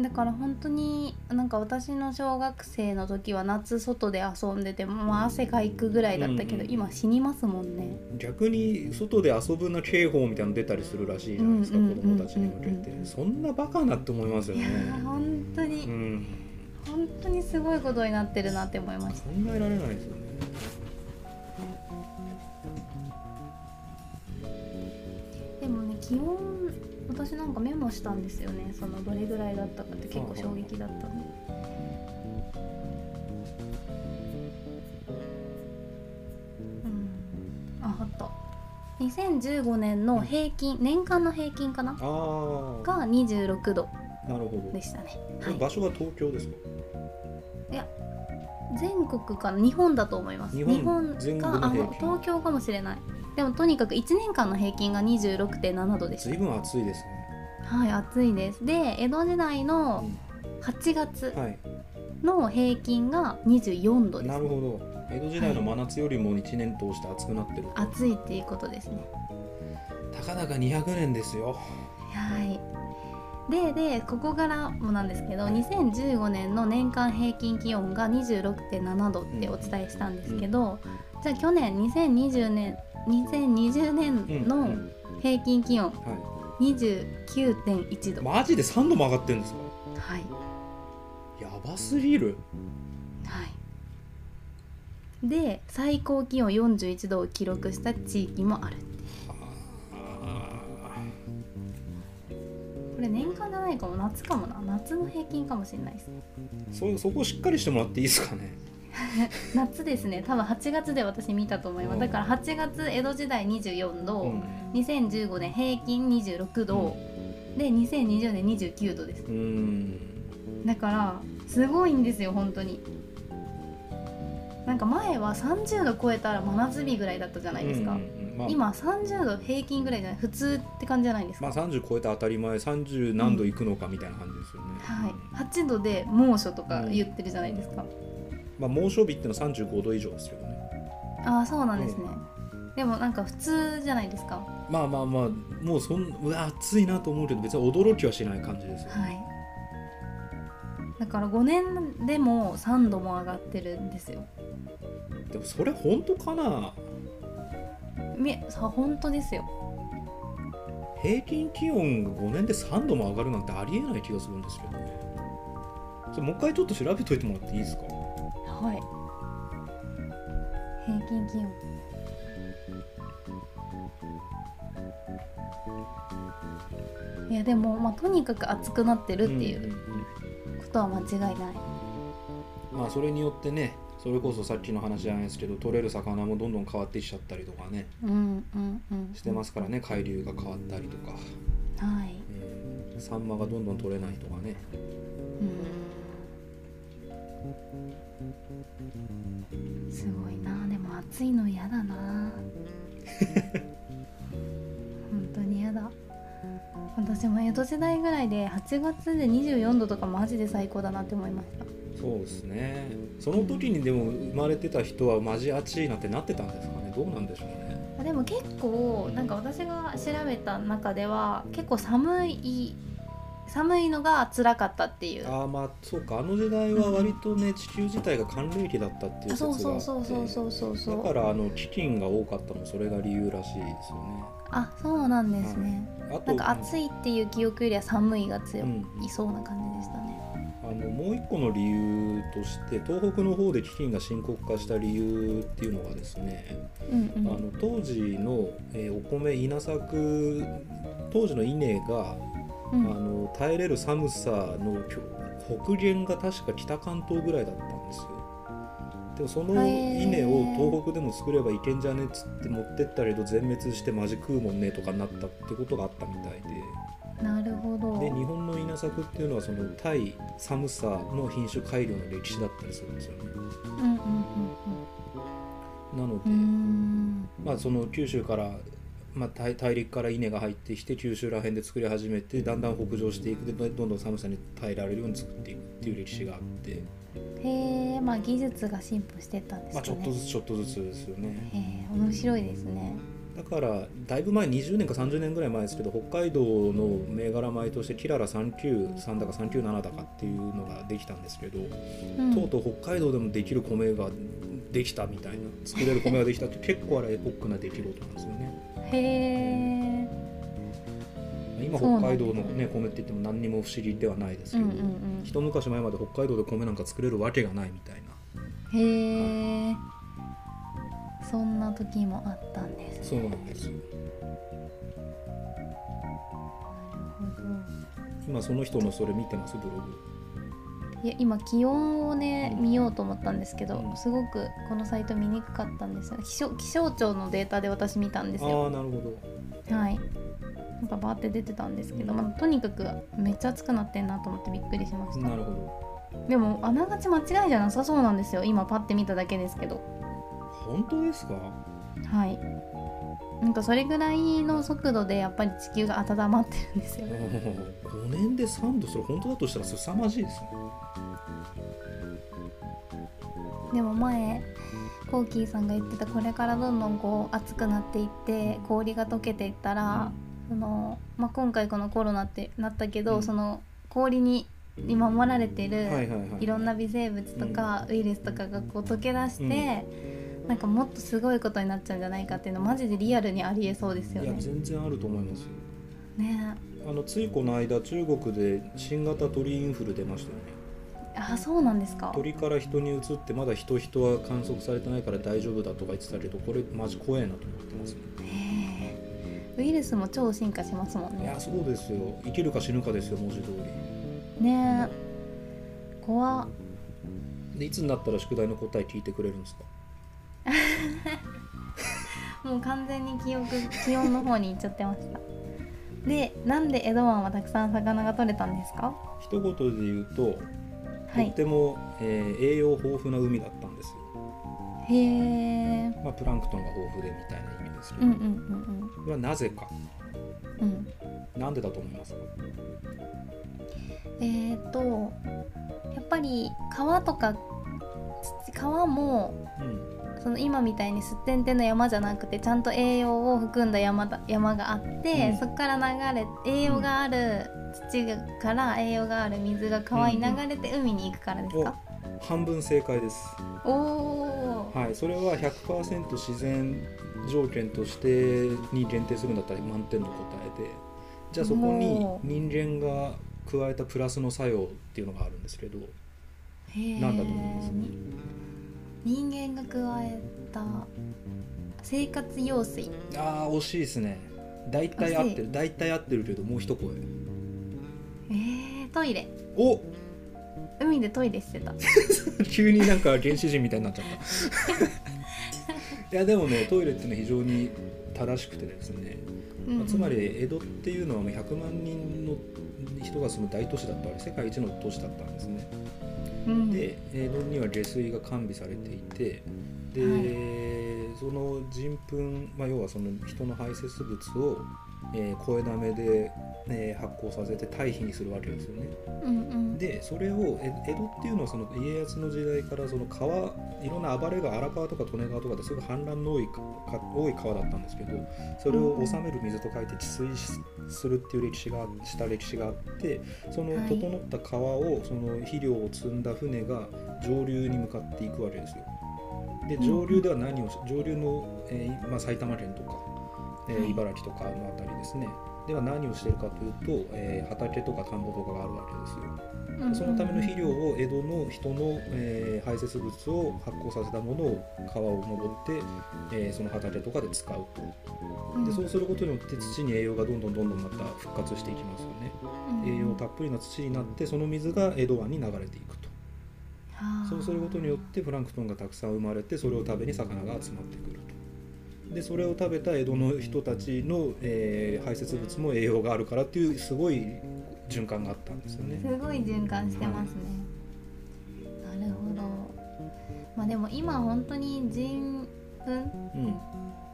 だから本当になんか私の小学生の時は夏外で遊んでてもう汗かいくぐらいだったけど、
うんうん
今死にますもんね。
逆に外で遊ぶな警報みたいなの出たりするらしいじゃないですか、
うんうん
子供たちに向けて。そんなバカなって思いますよ
い
ね
本当に、
うん。
本当にすごいことになってるなって思いました。
考えられないですよね。
でもね気温私なんかメモしたんですよね。そのどれぐらいだったかって結構衝撃だったんでうん。ああった。2015年の平均年間の平均かな？
ああ
が26度
なるほど。
でしたね、はい、
場所は東京ですか？
全国かな日本だと思います。
日本全国の
があ
平均。
東京かもしれないでもとにかく1年間の平均が26.7度でした。
随分暑いですね。
はい暑いです。で江戸時代の8月
はい。
の平均が24度です、
なるほど。江戸時代の真夏よりも1年通して暑くなってると、
暑いっていうことですね。
たかだか200年ですよ。
はい。ででここからもなんですけど2015年の年間平均気温が26.7度ってお伝えしたんですけど、じゃあ去年2020年2020年の平均気温
は
29.1度、
いマジで3度も上がってるんですか？
はい。
やばすぎる。
はい。で最高気温41度を記録した地域もある。
あ
これ年間じゃないかも。夏かもな。夏の平均かもしれないです
ーそそこしっかりしてもらっていいですかね？
夏ですね。多分8月で私見たと思います。だから8月江戸時代24度、
うん。
2015年平均26度、で2020年29度です。だからすごいんですよ本当に。なんか前は30度超えたら真夏日ぐらいだったじゃないですか、
うんうんうん。まあ、
今30度平均ぐらいじゃない普通って感じじゃないですか、
まあ30超えた当たり前30何度いくのかみたいな感じですよね、
はい、8度で猛暑とか言ってるじゃないですか、
まあ、猛暑日ってのは35度以上ですけどね。
ああそうなんですね、でもなんか普通じゃないですか。
まあまあまあもうそんうわ暑いなと思うけど別に驚きはしない感じですよね、
はい。だから5年でも3度も上がってるんですよ。
でもそれ本当かな？
みさ本当ですよ。
平均気温が5年で3度も上がるなんてありえない気がするんですけどね。それもう一回ちょっと調べといてもらっていいですか？
はい。平均気温。いやでも、まあ、とにかく暑くなってるってい
ん
うんことは間違いない、
まあそれによってねそれこそさっきの話じゃないですけど取れる魚もどんどん変わってきちゃったりとかね。
うんうんうん。
してますからね海流が変わったりとか、
はい。
うん。サンマがどんどん取れないとかね。
うん暑いの嫌だな。本当に嫌だ。私も江戸時代ぐらいで8月で24度とかマジで最高だなって思いました。
そうですね。その時にでも生まれてた人はマジ暑いなってなってたんですかね。どうなんでしょうね。
あでも結構なんか私が調べた中では結構寒い寒いのが辛かったっていう。
ああまあそうか。あの時代は割とね地球自体が寒冷期だったっていう
あそう
説があって。
そうそうそうそうそう。そう
だからあの飢饉が多かったのもそれが理由らしいですよね。
あそうなんですね、
あと
なんか暑いっていう記憶よりは寒いが強
うん。
いそうな感じでしたね。
あのもう一個の理由として東北の方で飢饉が深刻化した理由っていうのがですね、
うんうん。
あの当時の、えーお米稲作当時の稲が、
うん。
あの耐えれる寒さの北限が確か北関東ぐらいだったんですよ。でもその稲を東北でも作ればいけんじゃねっつって持ってったけど全滅してマジ食うもんねとかになったってことがあったみたいで。
なるほど。
で日本の稲作っていうのはその対寒さの品種改良の歴史だったりするんですよね。
うんうん
なので、まあその九州からまあ、大大陸から稲が入ってきて九州ら辺で作り始めてだんだん北上していく。でどんどん寒さに耐えられるように作っていくっていう歴史があって、
うんへえまあ技術が進歩してったんです
まあ、
かね
ちょっとずつちょっとずつですよね。
へえ面白いですね。
だからだいぶ前20年か30年ぐらい前ですけど北海道の銘柄米としてキララ393だか397だかっていうのができたんですけど、
うん。
とうとう北海道でもできる米ができたみたいな作れる米ができたって結構あれエポックな出来事なんですよね
へえ
今北海道の、ね、米って言っても何にも不思議ではないですけど、
うんうん
一昔前まで北海道で米なんか作れるわけがないみたいな。
うんへえそんな時もあったんです
そうなんです。よ今その人のそれ見てます？ブログ
いや今気温をね
うん。
見ようと思ったんですけど、
うん。
すごくこのサイト見にくかったんですよ気象気象庁のデータで私見たんです
あ
よ。
あなるほど。
はい。なんかバーって出てたんですけど、まあ、とにかくめっちゃ暑くなってんなと思ってびっくりしました。
なるほ
でもあながち間違いじゃなさそうなんですよ。今パッて見ただけですけど。
ど本当ですか？
はい。なんかそれぐらいの速度でやっぱり地球が温まってるんですよ。
5年で3度それ本当だとしたら凄まじいですね
でも前コーキーさんが言ってたこれからどんどんこう暑くなっていって氷が溶けていったら、そのまあ、今回このコロナってなったけど、
うん。
その氷にに守られてる、
はいはいはい。
いろんな微生物とかウイルスとかがこう溶け出して、なんかもっとすごいことになっちゃうんじゃないかっていうのマジでリアルにありえそうですよ
いや
ね。
全然あると思いますよ。
ね。
あのついこの間中国で新型鳥インフル出ましたよね
あそうなんですか。
鳥から人に移ってまだ人人は観測されてないから大丈夫だとか言ってたけどこれマジ怖えなと思ってます。ね
ウイルスも超進化しますもんね。
いや。そうですよ。生きるか死ぬかですよ文字通
ね怖っ。
りでいつになったら宿題の答え聞いてくれるんですか？
もう完全に記憶 気温の方に行っちゃってました。でなんで江戸湾はたくさん魚が取れたんですか？
一言で言うと、
はい。
とっても、えー栄養豊富な海だったんですよ、
へえ
まあ、プランクトンが豊富でみたいな意味ですけど、
うんうんうん
これはなぜか。
うん。うん
なんでだと思います？か
えー、とやっぱり川とか土川も
うん
その今みたいにすってんてんの山じゃなくてちゃんと栄養を含んだ山だ山があって、
うん。
そこから流れ栄養がある土から栄養がある水が川に流れて海に行くからですか、
半分正解です。
お
はいそれは100%自然条件としてに限定するんだったら満点の答えでじゃあそこに
お
人間が加えたプラスの作用っていうのがあるんですけど
へー。
なんだと思います？
人間が加えた生活用水。
あー惜しいですね。大体合ってる。大体合ってるけどもう一声。
えー、トイレ。
お！
海でトイレしてた。
急になんか原始人みたいになっちゃった。いやでもねトイレっていうのは非常に正しくてですね、まあつまり江戸っていうのはもう100万人の人が住む大都市だったわけ。世界一の都市だったんですね
うん、
で江戸には下水が完備されていてで、その人糞、まあ、要はその人の排泄物を、えー声だめで、えー発酵させて堆肥にするわけですよね。
うんうん。
でそれをえ江戸っていうのはその家康の時代からその川いろんな暴れが荒川とか利根川とかですごい氾濫の多いかか多い川だったんですけどそれを治める水と書いて治水しするっていう歴史がした歴史があってその
はい
整った川をその肥料を積んだ船が上流に向かっていくわけですよ。で
うん。
上流では何をし上流の、えーまあ、埼玉県とか、え茨城とかの辺りですね。では何をしているかというと、えー畑とか田んぼとかがあるわけですよ。
うんうん
そのための肥料を江戸の人の、えー排泄物を発酵させたものを川を登って、えーその畑とかで使うと。
うん。
でそうすることによって土に栄養がどんどんどんどんまた復活していきますよね。
うん
栄養たっぷりな土になってその水が江戸湾に流れていくと。そうすることによってプランクトンがたくさん生まれてそれを食べに魚が集まってくるとでそれを食べた江戸の人たちの、えー排泄物も栄養があるからっていうすごい循環があったんですよね。
すごい循環してますね、なるほど。まあでも今本当に人糞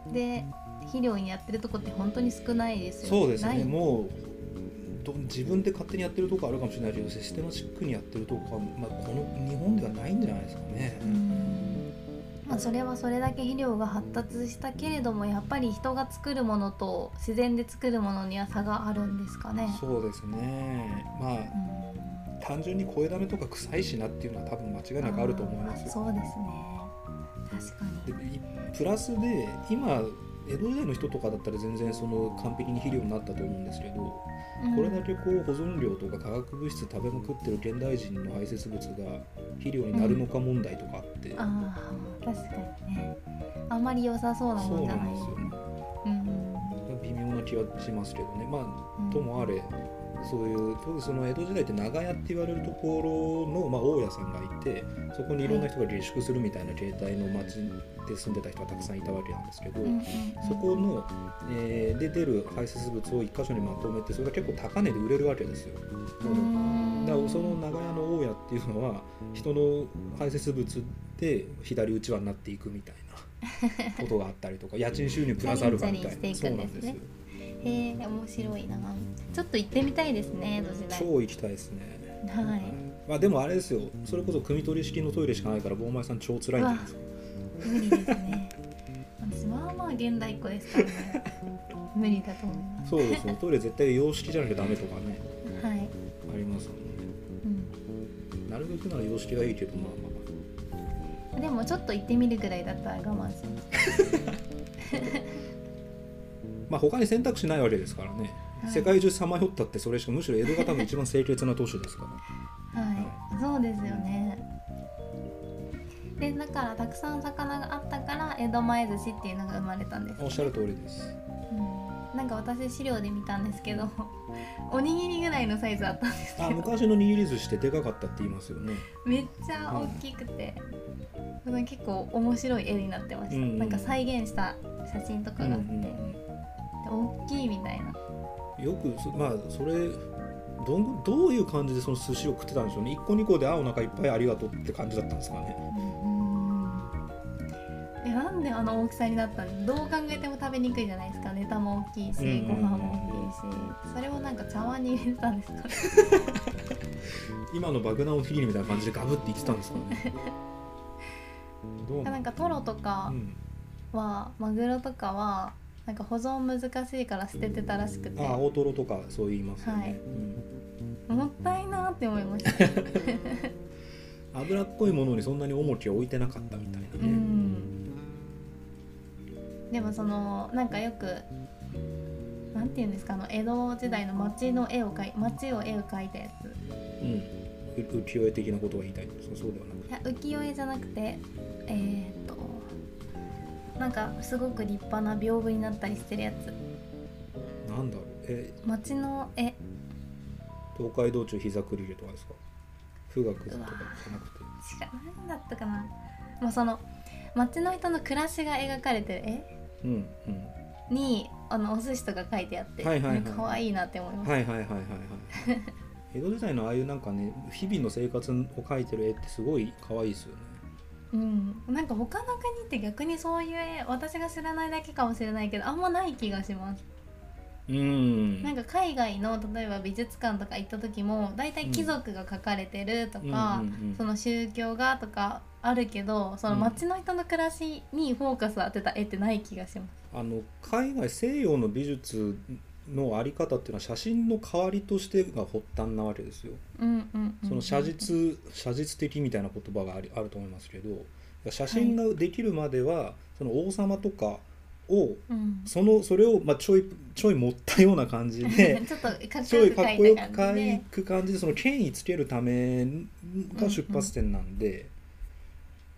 うん。
で肥料にやってるとこって本当に少ないですよ
そうですね。もうど自分で勝手にやってるとこあるかもしれないけどシステマチックにやってるとこは、まあ、この日本ではないんじゃないですかね。
う。んまあ、それはそれだけ肥料が発達したけれどもやっぱり人が作るものと自然で作るものには差があるんですかね。
そうですね。まあ
うん。
単純に声だめとか臭いしなっていうのは多分間違いなくあると思います
そうですね。確かに。
でいプラスで今江戸時代の人とかだったら全然その完璧に肥料になったと思うんですけど、これだけこう保存料とか化学物質食べまくってる現代人の排泄物が肥料になるのか問題とかあって、
ああ確かにね。あんまり良さそうなもんじゃないです
そうなん
ねうん
微妙な気はしますけどね。ま
うん。
あともあれそういう当時その江戸時代って長屋って言われるところの、まあ、大家さんがいてそこにいろんな人が下宿するみたいな形態の町で住んでた人がたくさんいたわけなんですけど、そこの、えーで出る排泄物を一箇所にまとめてそれが結構高値で売れるわけですよ。
うーん。
だからその長屋の大家っていうのは人の排泄物で左うちわになっていくみたいな ことがあったりとか家賃収入プラスアルファみたいなそうなんですよ。
へえ面白いな。ちょっと行ってみたいですね江戸時代
超行きたいですね。
はい。
まあでもあれですよ。それこそ汲み取り式のトイレしかないから坊前さん超辛いんじゃないですか
無理ですね。私まあまあ現代っ子ですからね。無理だと思います。
そうですね。トイレ絶対洋式じゃなきゃダメとかね。
はい、
ありますもんね。
うん。
なるべくなら洋式がいいけどまあま
でもちょっと行ってみるぐらいだったら我慢します
あまあ他に選択肢ないわけですからね、
はい。
世界中さまよったってそれしかむしろ江戸が多分一番清潔な都市ですから。
はい。そうですよね。でだからたくさん魚があったから江戸前寿司っていうのが生まれたんです、
おっしゃる通りです。
うん、なんか私資料で見たんですけど おにぎりぐらいのサイズあったんです
あ
けど。
昔の握り寿司ってでかかったって言いますよね。
めっちゃ大きくて、結構面白い絵になってました、
うんうん
なんか再現した写真とかがあって、
うんうん
で大きいみたいな。
うんよくそまあそれどんどういう感じでその寿司を食ってたんでしょうね。1個2個であお腹いっぱいありがとうって感じだったんですかね。
えなんであの大きさになったんどう考えても食べにくいじゃないですか。ネタも大きいし、
うんうんうん
ご飯も大きいし。それをなんか茶碗に入れてたんですかね。
今の爆弾おにぎりみたいな感じでガブって言ってたんですかねどう
なんかトロとか
うん
は、マグロとかはなんか保存難しいから捨ててたらしくて。
あ大トロとかそう言いますよね、
はい。
うん。
もったいなって思いました。
脂っこいものにそんなに重きを置いてなかったみたいな
う
ね、
ん。でもそのなんかよくなんていうんですかあの江戸時代の町の絵を描い町を絵を描いたやつ。
うん。う浮世絵的なことが言いたい。そうではな
いや浮世絵じゃなくてえー、っとなんかすごく立派な屏風になったりしてるやつ。
なんだろう。え
町の絵。
東海道中膝くりれとかですか？富岳とかじゃなくて。
違う何だったかな。もうその町の人の暮らしが描かれてる絵
うんうん。
にあのお寿司とか書いてあって、
はいはいはい。
可愛いなって思います、
はいはいはいはいはい江戸時代のああいうなんかね日々の生活を描いてる絵ってすごい可愛いですよね。
うん、なんか他の国って逆にそういう絵私が知らないだけかもしれないけどあんまない気がします。
うん。
なんか海外の例えば美術館とか行った時も大体貴族が描かれてるとか、その宗教がとかあるけどその街の人の暮らしにフォーカスを当てた絵ってない気がします。
あの海外西洋の美術のあり方っていうのは写真の代わりとしてが発端なわけですよ。
うんうんうんうん。
その写実写実的みたいな言葉がありあると思いますけど写真ができるまでは、その王様とかを
うん、
そのそれを、まあ、ちょいちょい持ったような感じで
ちょっとかっこよく
かっこよく
描
く感じでその権威つけるためが出発点なんで、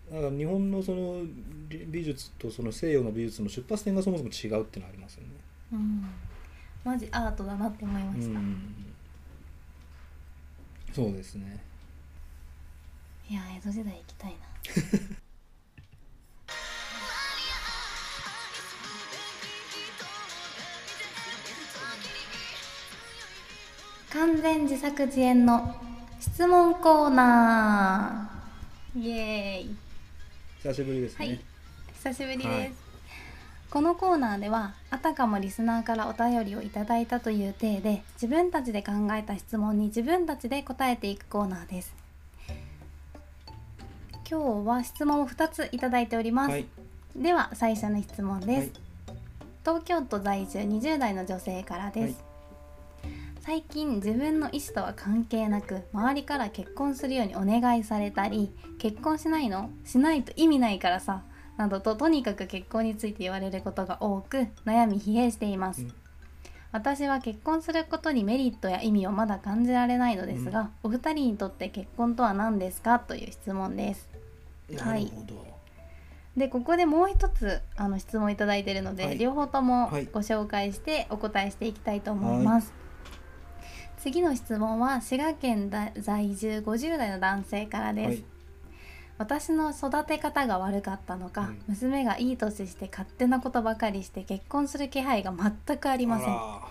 だから日本のその美美術とその西洋の美術の出発点がそもそも違うっていうのはありますよね。
うん、マジアートだなって思いました。
うんそうですね。
いや江戸時代行きたいな。完全自作自演の質問コーナー。イエーイ。
久しぶりですね、
はい。久しぶりです、
はい
このコーナーではあたかもリスナーからお便りをいただいたという体で自分たちで考えた質問に自分たちで答えていくコーナーです。今日は質問を2ついただいております、
はい。
では最初の質問です、
はい。
東京都在住20代の女性からです、
はい。
最近自分の意思とは関係なく周りから結婚するようにお願いされたり結婚しないの？しないと意味ないからさなどととにかく結婚について言われることが多く悩み疲弊しています、
うん。
私は結婚することにメリットや意味をまだ感じられないのですが、お二人にとって結婚とは何ですかという質問です。
なるほど、
でここでもう一つあの質問いただいているので、
はい。
両方とも
はい。
ご紹介してお答えしていきたいと思います、次の質問は滋賀県だ在住50代の男性からです、
はい
私の育て方が悪かったのか、
うん。
娘がいい年して勝手なことばかりして結婚する気配が全くありません。
あ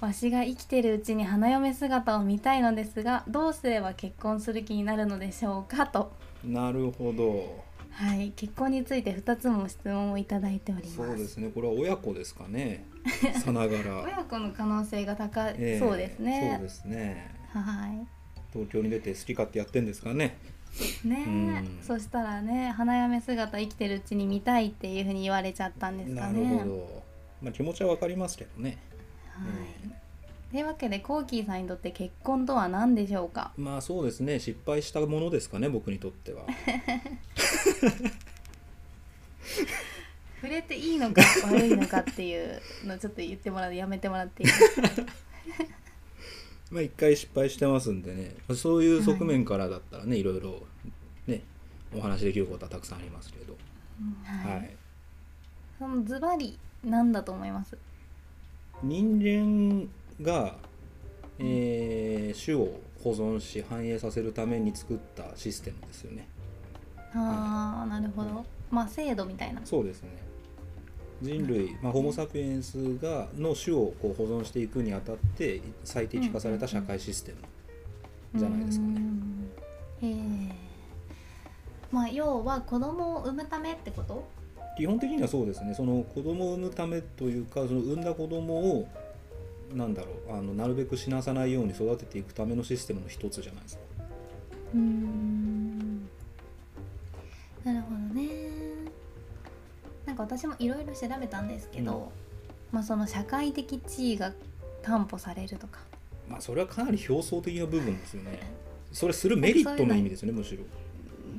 わしが生きてるうちに花嫁姿を見たいのですがどうすれば結婚する気になるのでしょうかと。
らなるほど。
はい。結婚について2つも質問をいただいております。
そうですね。これは親子ですかね。さながら。
親子の可能性が高い、
ええ。
そうですね。
そうですね。
はい。
東京に出て好き勝手やってんですかね
ね。え、
うん。
そしたらね花嫁姿生きてるうちに見たいっていうふうに言われちゃったんですか
な
ね
るほど。まあ気持ちはわかりますけどね。
はい。というわけでコーキーさんにとって結婚とは何でしょうか？
まあそうですね。失敗したものですかね僕にとっては。
触れていいのか悪いのかっていうのちょっと言ってもらうやめてもらっていいですか？
まあ一回失敗してますんでね。そういう側面からだったらね、い、ろいろねお話できることはたくさんありますけど、
は、
はい。い、
そのズバリ何だと思います？
人間が、えー種を保存し繁栄させるために作ったシステムですよね。
ああなるほど。まあ制度みたいな。
そうですね人類、まあ、ホモ・サピエンスがの種をこう保存していくにあたって最適化された社会システムじゃないですかね。
えまあ要は子供を産むためってこと？
基本的にはそうですね。その子供を産むためというかその産んだ子供をなんだろうあのなるべく死なさないように育てていくためのシステムの一つじゃないですか。
うーん。なるほどねか私もいろいろ調べたんですけど、
うん。
まあその社会的地位が担保されるとか。
まあそれはかなり表層的な部分ですよね。それするメリットの意味ですよねむしろ。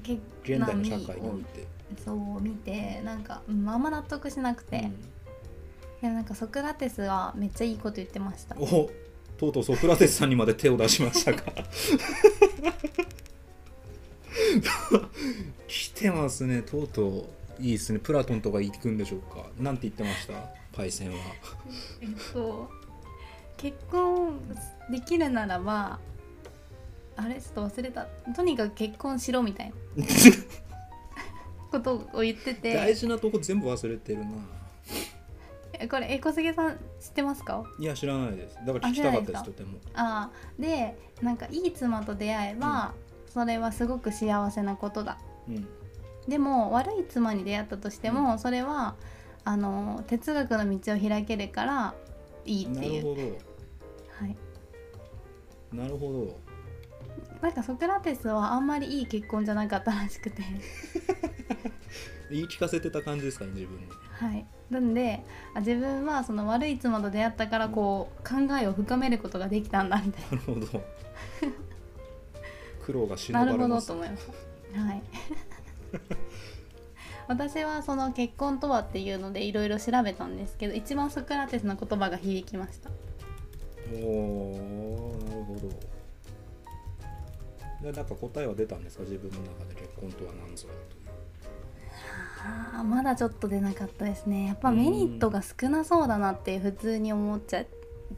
結
現代の社会において。
そう見てなんかうんあんま納得しなくて、いやなんかソクラテスはめっちゃいいこと言ってました。
うんおとうとうソクラテスさんにまで手を出しましたか。来てますねとうとういいですね。プラトンとか行くんでしょうか？なんて言ってました？パイセンは。
えっと結婚できるならばあれ？ちょっと忘れた。とにかく結婚しろみたいな。ことを言って
大
て
事なとこ全部忘れてるな。
えこれえ小菅さん知ってますか？
いや知らないです。だから聞きたかったですとても。
あーでなんかいい妻と出会えば、それはすごく幸せなことだ。
うん
でも悪い妻に出会ったとしても、それはあの哲学の道を開けるからいいっていう、
なるほ
はい、
どなるほど。
なんかソクラテスはあんまりいい結婚じゃなかったらしくて。
言い聞かせてた感じですかね自分に
はい。なんであ自分はその悪い妻と出会ったからこう考えを深めることができたんだみたい
な。るほど。苦労が忍
ななるほど
ばれます
と思いましたはい 私はその結婚とはっていうのでいろいろ調べたんですけど一番ソクラテスの言葉が響きました。
おおなるほど。でなんか答えは出たんですか？自分の中で結婚とは何ぞやと
あーまだちょっと出なかったですね。やっぱメリットが少なそうだなって普通に思っちゃっ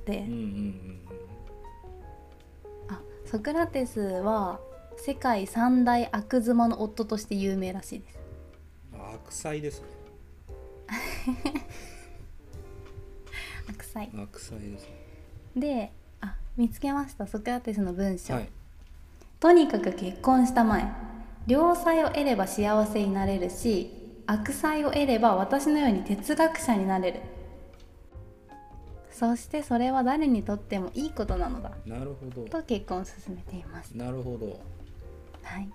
て、
うんうん。
あソクラテスは世界三大悪妻の夫として有名らしいです。
悪妻ですね。
悪妻。
悪妻ですね。
であ見つけました。ソクラテスの文章、
はい。
とにかく結婚したまえ。良妻を得れば幸せになれるし悪妻を得れば私のように哲学者になれる。そしてそれは誰にとってもいいことなのだ。
なるほど。
と結婚を進めています。
なるほど
はい。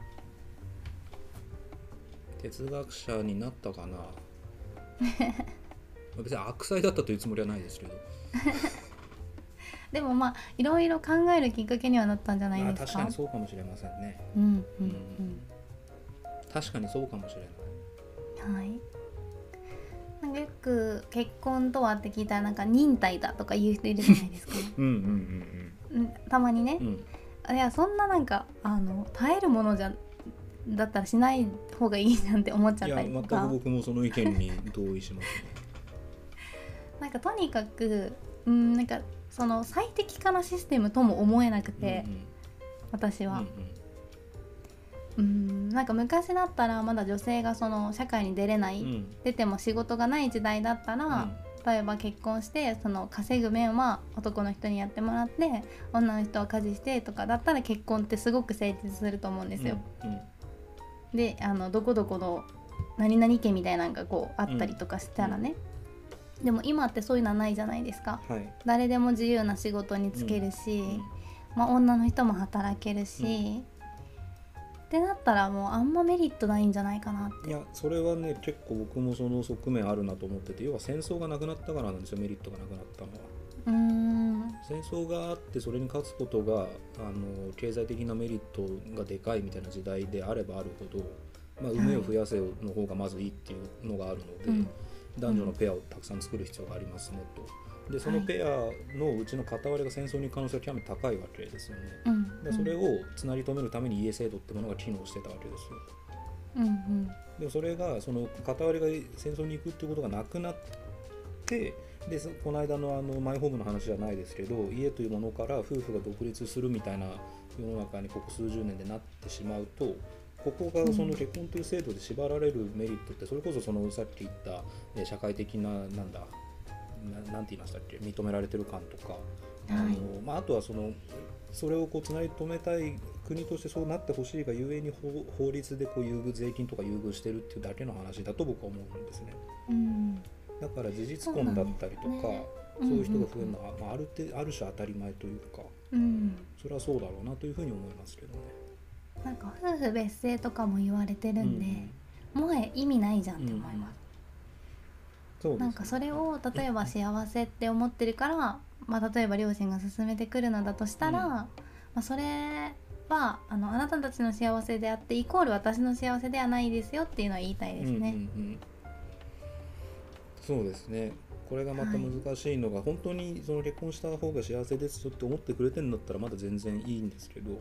哲学者になったかな？別に悪妻だったというつもりはないですけど。
でもまあいろいろ考えるきっかけにはなったんじゃない
まあ
ですか？
確かにそうかもしれませんね。
うんうん
うん。確かにそうかもしれない。
うんはい。なんかよく結婚とはって聞いたらなんか忍耐だとか言う人いるじゃないですか、
うんうん
うん、たまにね。
うんうんうん
いやそんななんかあの耐えるものじゃだったらしない方がいいじゃんって思っちゃったりとか。
僕もその意見に同意しますね。
なんかとにかくうんなんかその最適化なシステムとも思えなくて、私は。
うんうん、
うんなんか昔だったらまだ女性がその社会に出れない、
うんうん。
出ても仕事がない時代だったら、
うん
例えば結婚してその稼ぐ面は男の人にやってもらって女の人は家事してとかだったら結婚ってすごく成立すると思うんですよ。
うんうん。
であのどこどこの何々家みたいなのがこうあったりとかしたらね、でも今ってそういうのはないじゃないですか。
はい。
誰でも自由な仕事に就けるし、
うん
まあ、女の人も働けるし、ってなったらもうあんまメリットないんじゃないかなって。
いやそれはね結構僕もその側面あるなと思ってて要は戦争がなくなったからなんですよメリットがなくなったのは。
うーん。
戦争があってそれに勝つことがあの経済的なメリットがでかいみたいな時代であればあるほど、まあ、産めを増やせの方がまずいっていうのがあるので、
うん。
男女のペアをたくさん作る必要がありますねと。でそのペアのうちの片割れが戦争に可能性が極めて高いわけですよね。
うん
でそれをつなぎ止めるために家制度ってものが機能してたわけですよ。
うんうん
でもそれがその片割れが戦争に行くっていうことがなくなってでそこの間のあのマイホームの話じゃないですけど家というものから夫婦が独立するみたいな世の中にここ数十年でなってしまうとここがその結婚という制度で縛られるメリットってそれこそそのさっき言ったえー社会的ななんだななんて言いましたっけ？認められてる感とか、あのまあ、あとはそのそれをこうつなぎ止めたい国としてそうなってほしいがゆえに法法律でこう優遇税金とか優遇してるっていうだけの話だと僕は思うんですね。
うん
だから事実婚だったりとかそう,、いう人が増えるのは、まあ、ある程ある種当たり前というか
うん
それはそうだろうなというふうに思いますけどね。
なんか夫婦別姓とかも言われてるんで、もはや意味ないじゃんって思います、
そうです
なんかそれを例えば幸せって思ってるから、まあ、例えば両親が勧めてくるのだとしたら、
うん。
まあ、それはあのあなたたちの幸せであってイコール私の幸せではないですよっていうのは言いたいですね。
うんうんうん。そうですね。これがまた難しいのが、本当にその結婚した方が幸せですよって思ってくれてるんだったらまだ全然いいんですけど、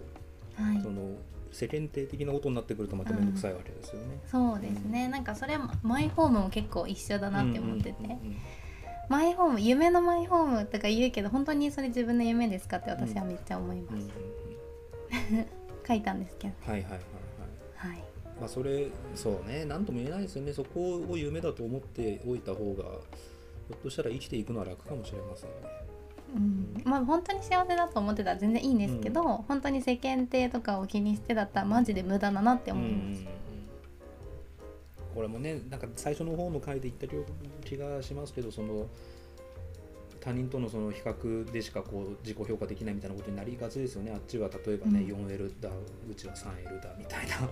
はい。
その世間体的なことになってくるとまた面倒くさいわけですよね。
そうですね。なんかそれもマイホームも結構一緒だなって思ってて、
うんうんうんうん。
マイホーム夢のマイホームとか言うけど本当にそれ自分の夢ですかって私はめっちゃ思います、
うんうんうん。
書いたんですけどね。
はいはいはいはい。
はい。
まあそれそうね。何とも言えないですよね。そこを夢だと思っておいた方がひょっとしたら生きていくのは楽かもしれませんね。
うん、まあ本当に幸せだと思ってたら全然いいんですけど、本当に世間体とかを気にしてだったらマジで無駄だなって思います、
うんこれもねなんか最初の方の回で言った気がしますけどその他人とのその比較でしかこう自己評価できないみたいなことになりがちですよね。あっちは例えばね、
うん。
4L だうちは 3L だみたいな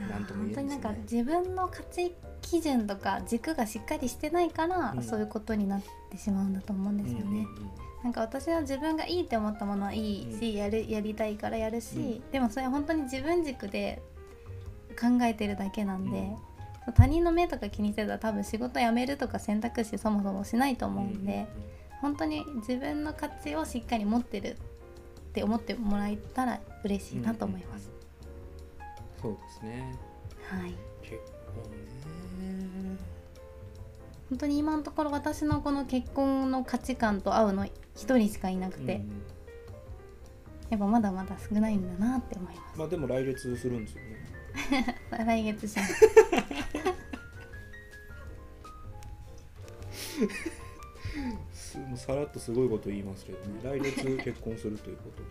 なんとも言えないね。
本当になんか自分の価値基準とか軸がしっかりしてないから、
うん。
そういうことになってしまうんだと思うんですよね、
うんうんうん。
なんか私は自分がいいって思ったものはいいし、やるやりたいからやるし、
うん。
でもそれは本当に自分軸で考えてるだけなんで、他人の目とか気にしてたら多分仕事辞めるとか選択肢そもそもしないと思うんで、本当に自分の価値をしっかり持ってるって思ってもらえたら嬉しいなと思います。
そうですね。
はい。
結婚ね。
本当に今のところ私のこの結婚の価値観と合うの一人しかいなくて、やっぱまだまだ少ないんだなって思いま
まあでも来月するんですよね。
す 来月します。
すもうさらっとすごいこと言いますけどね。来月結婚するということで。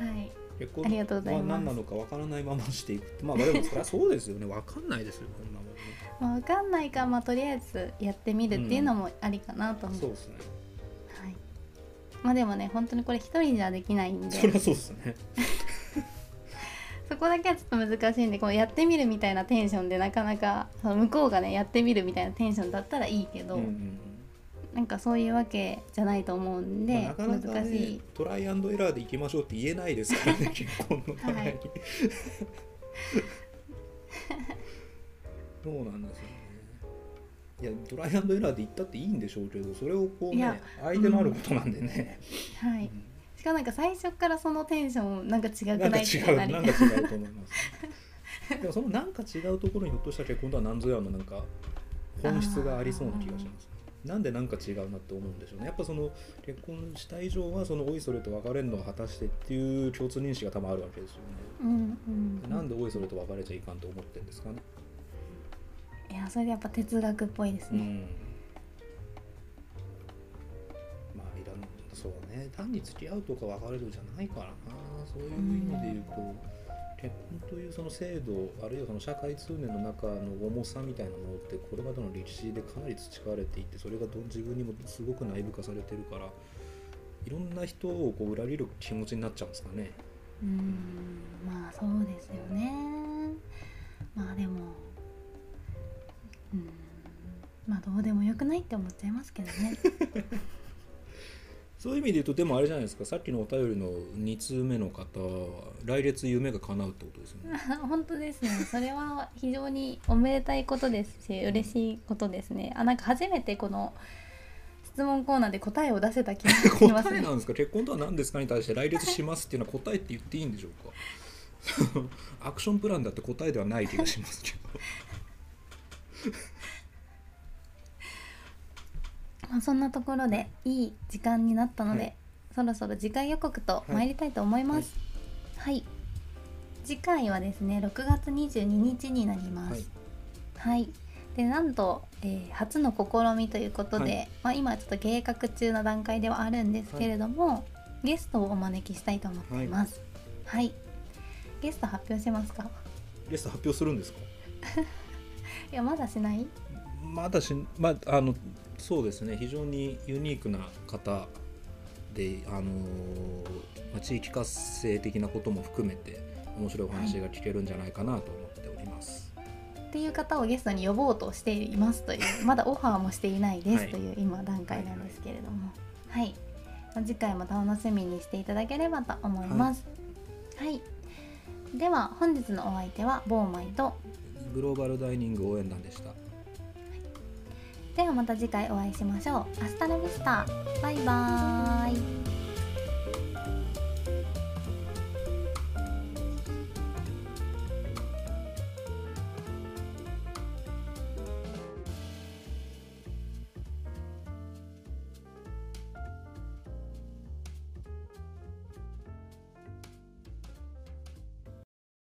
はい
結婚
ありがとうございます。
は何なのかわからないまましていくまあでもそりゃそうですよね。わかんないですよこんなもんね
まあ、分かんないから、まあ、とりあえずやってみるっていうのもありかなと思う、
そうですね。
はい、まあでもね本当にこれ一人じゃできないんで。
そりゃそうですね。
そこだけはちょっと難しいんでこうやってみるみたいなテンションでなかなかその向こうがねやってみるみたいなテンションだったらいいけど、
うんうんうん
なんかそういうわけじゃないと思うんで、
まあなかなか、ね、
難しい。
トライアンドエラーでいきましょうって言えないですからね 結婚の場合に、
はい。
そうなんですよね。いやトライアンドエラーで言ったっていいんでしょうけどそれをこうね相手のあることなんでね、
はい。しかもなんか最初からそのテンションなんか違く
な
いっなり。
うなんか違うと思います。でもそのなんか違うところにひょっとしたら結婚とは何ぞやのなんか本質がありそうな気がしますなんでなんか違うなって思うんでしょうね。やっぱその結婚した以上はそのおいそれと別れるのを果たしてっていう共通認識が多分あるわけですよね。
うんうん。
なんでおいそれと別れちゃいかんと思ってるんですかね。
いやそれでやっぱ哲学っぽいですね、
ん。まあいらんそうね。単に付き合うとか別れるじゃないからな。そういう意味で言うと、結婚というその制度あるいはその社会通念の中の重さみたいなものってこれまでの歴史でかなり培われていてそれがど自分にもすごく内部化されてるからいろんな人をこう裏切る気持ちになっちゃうんですかね。
うんまあそうですよねまあでもうんまあどうでもよくないって思っちゃいますけどね
そういう意味で言うとでもあれじゃないですか。さっきのお便りの2通目の方は来月夢が叶うってことですよね。
本当ですね。それは非常におめでたいことですし嬉しいことですね。あなんか初めてこの質問コーナーで答えを出せた気がしますね。
答えなんですか？結婚とは何ですか？に対して来月しますっていうのは答えって言っていいんでしょうか？アクションプランだって答えではない気がしますけど
まあ、そんなところでいい時間になったので、
はい。
そろそろ次回予告と参りたいと思います。はい、次回はですね6月22日になります。はい、でなんと、えー初の試みということで、
はい。
まあ、今はちょっと計画中の段階ではあるんですけれども、ゲストをお招きしたいと思っています。はい、ゲスト発表しますか？
ゲスト発表するんですか？
いやまだしない？
まだしまああのそうですね。非常にユニークな方であのーまあ地域活性的なことも含めて面白いお話が聞けるんじゃないかなと思っております、
っていう方をゲストに呼ぼうとしていますという まだオファーもしていないです
はい
とい。う今段階なんですけれども。はい、まあ次回も楽しみにしていただければと思います。はい、では本日のお相手はボーマイと
グローバルダイニング応援団でした
ではまた次回お会いしましょう。アスタラビスタ。バイバーイ。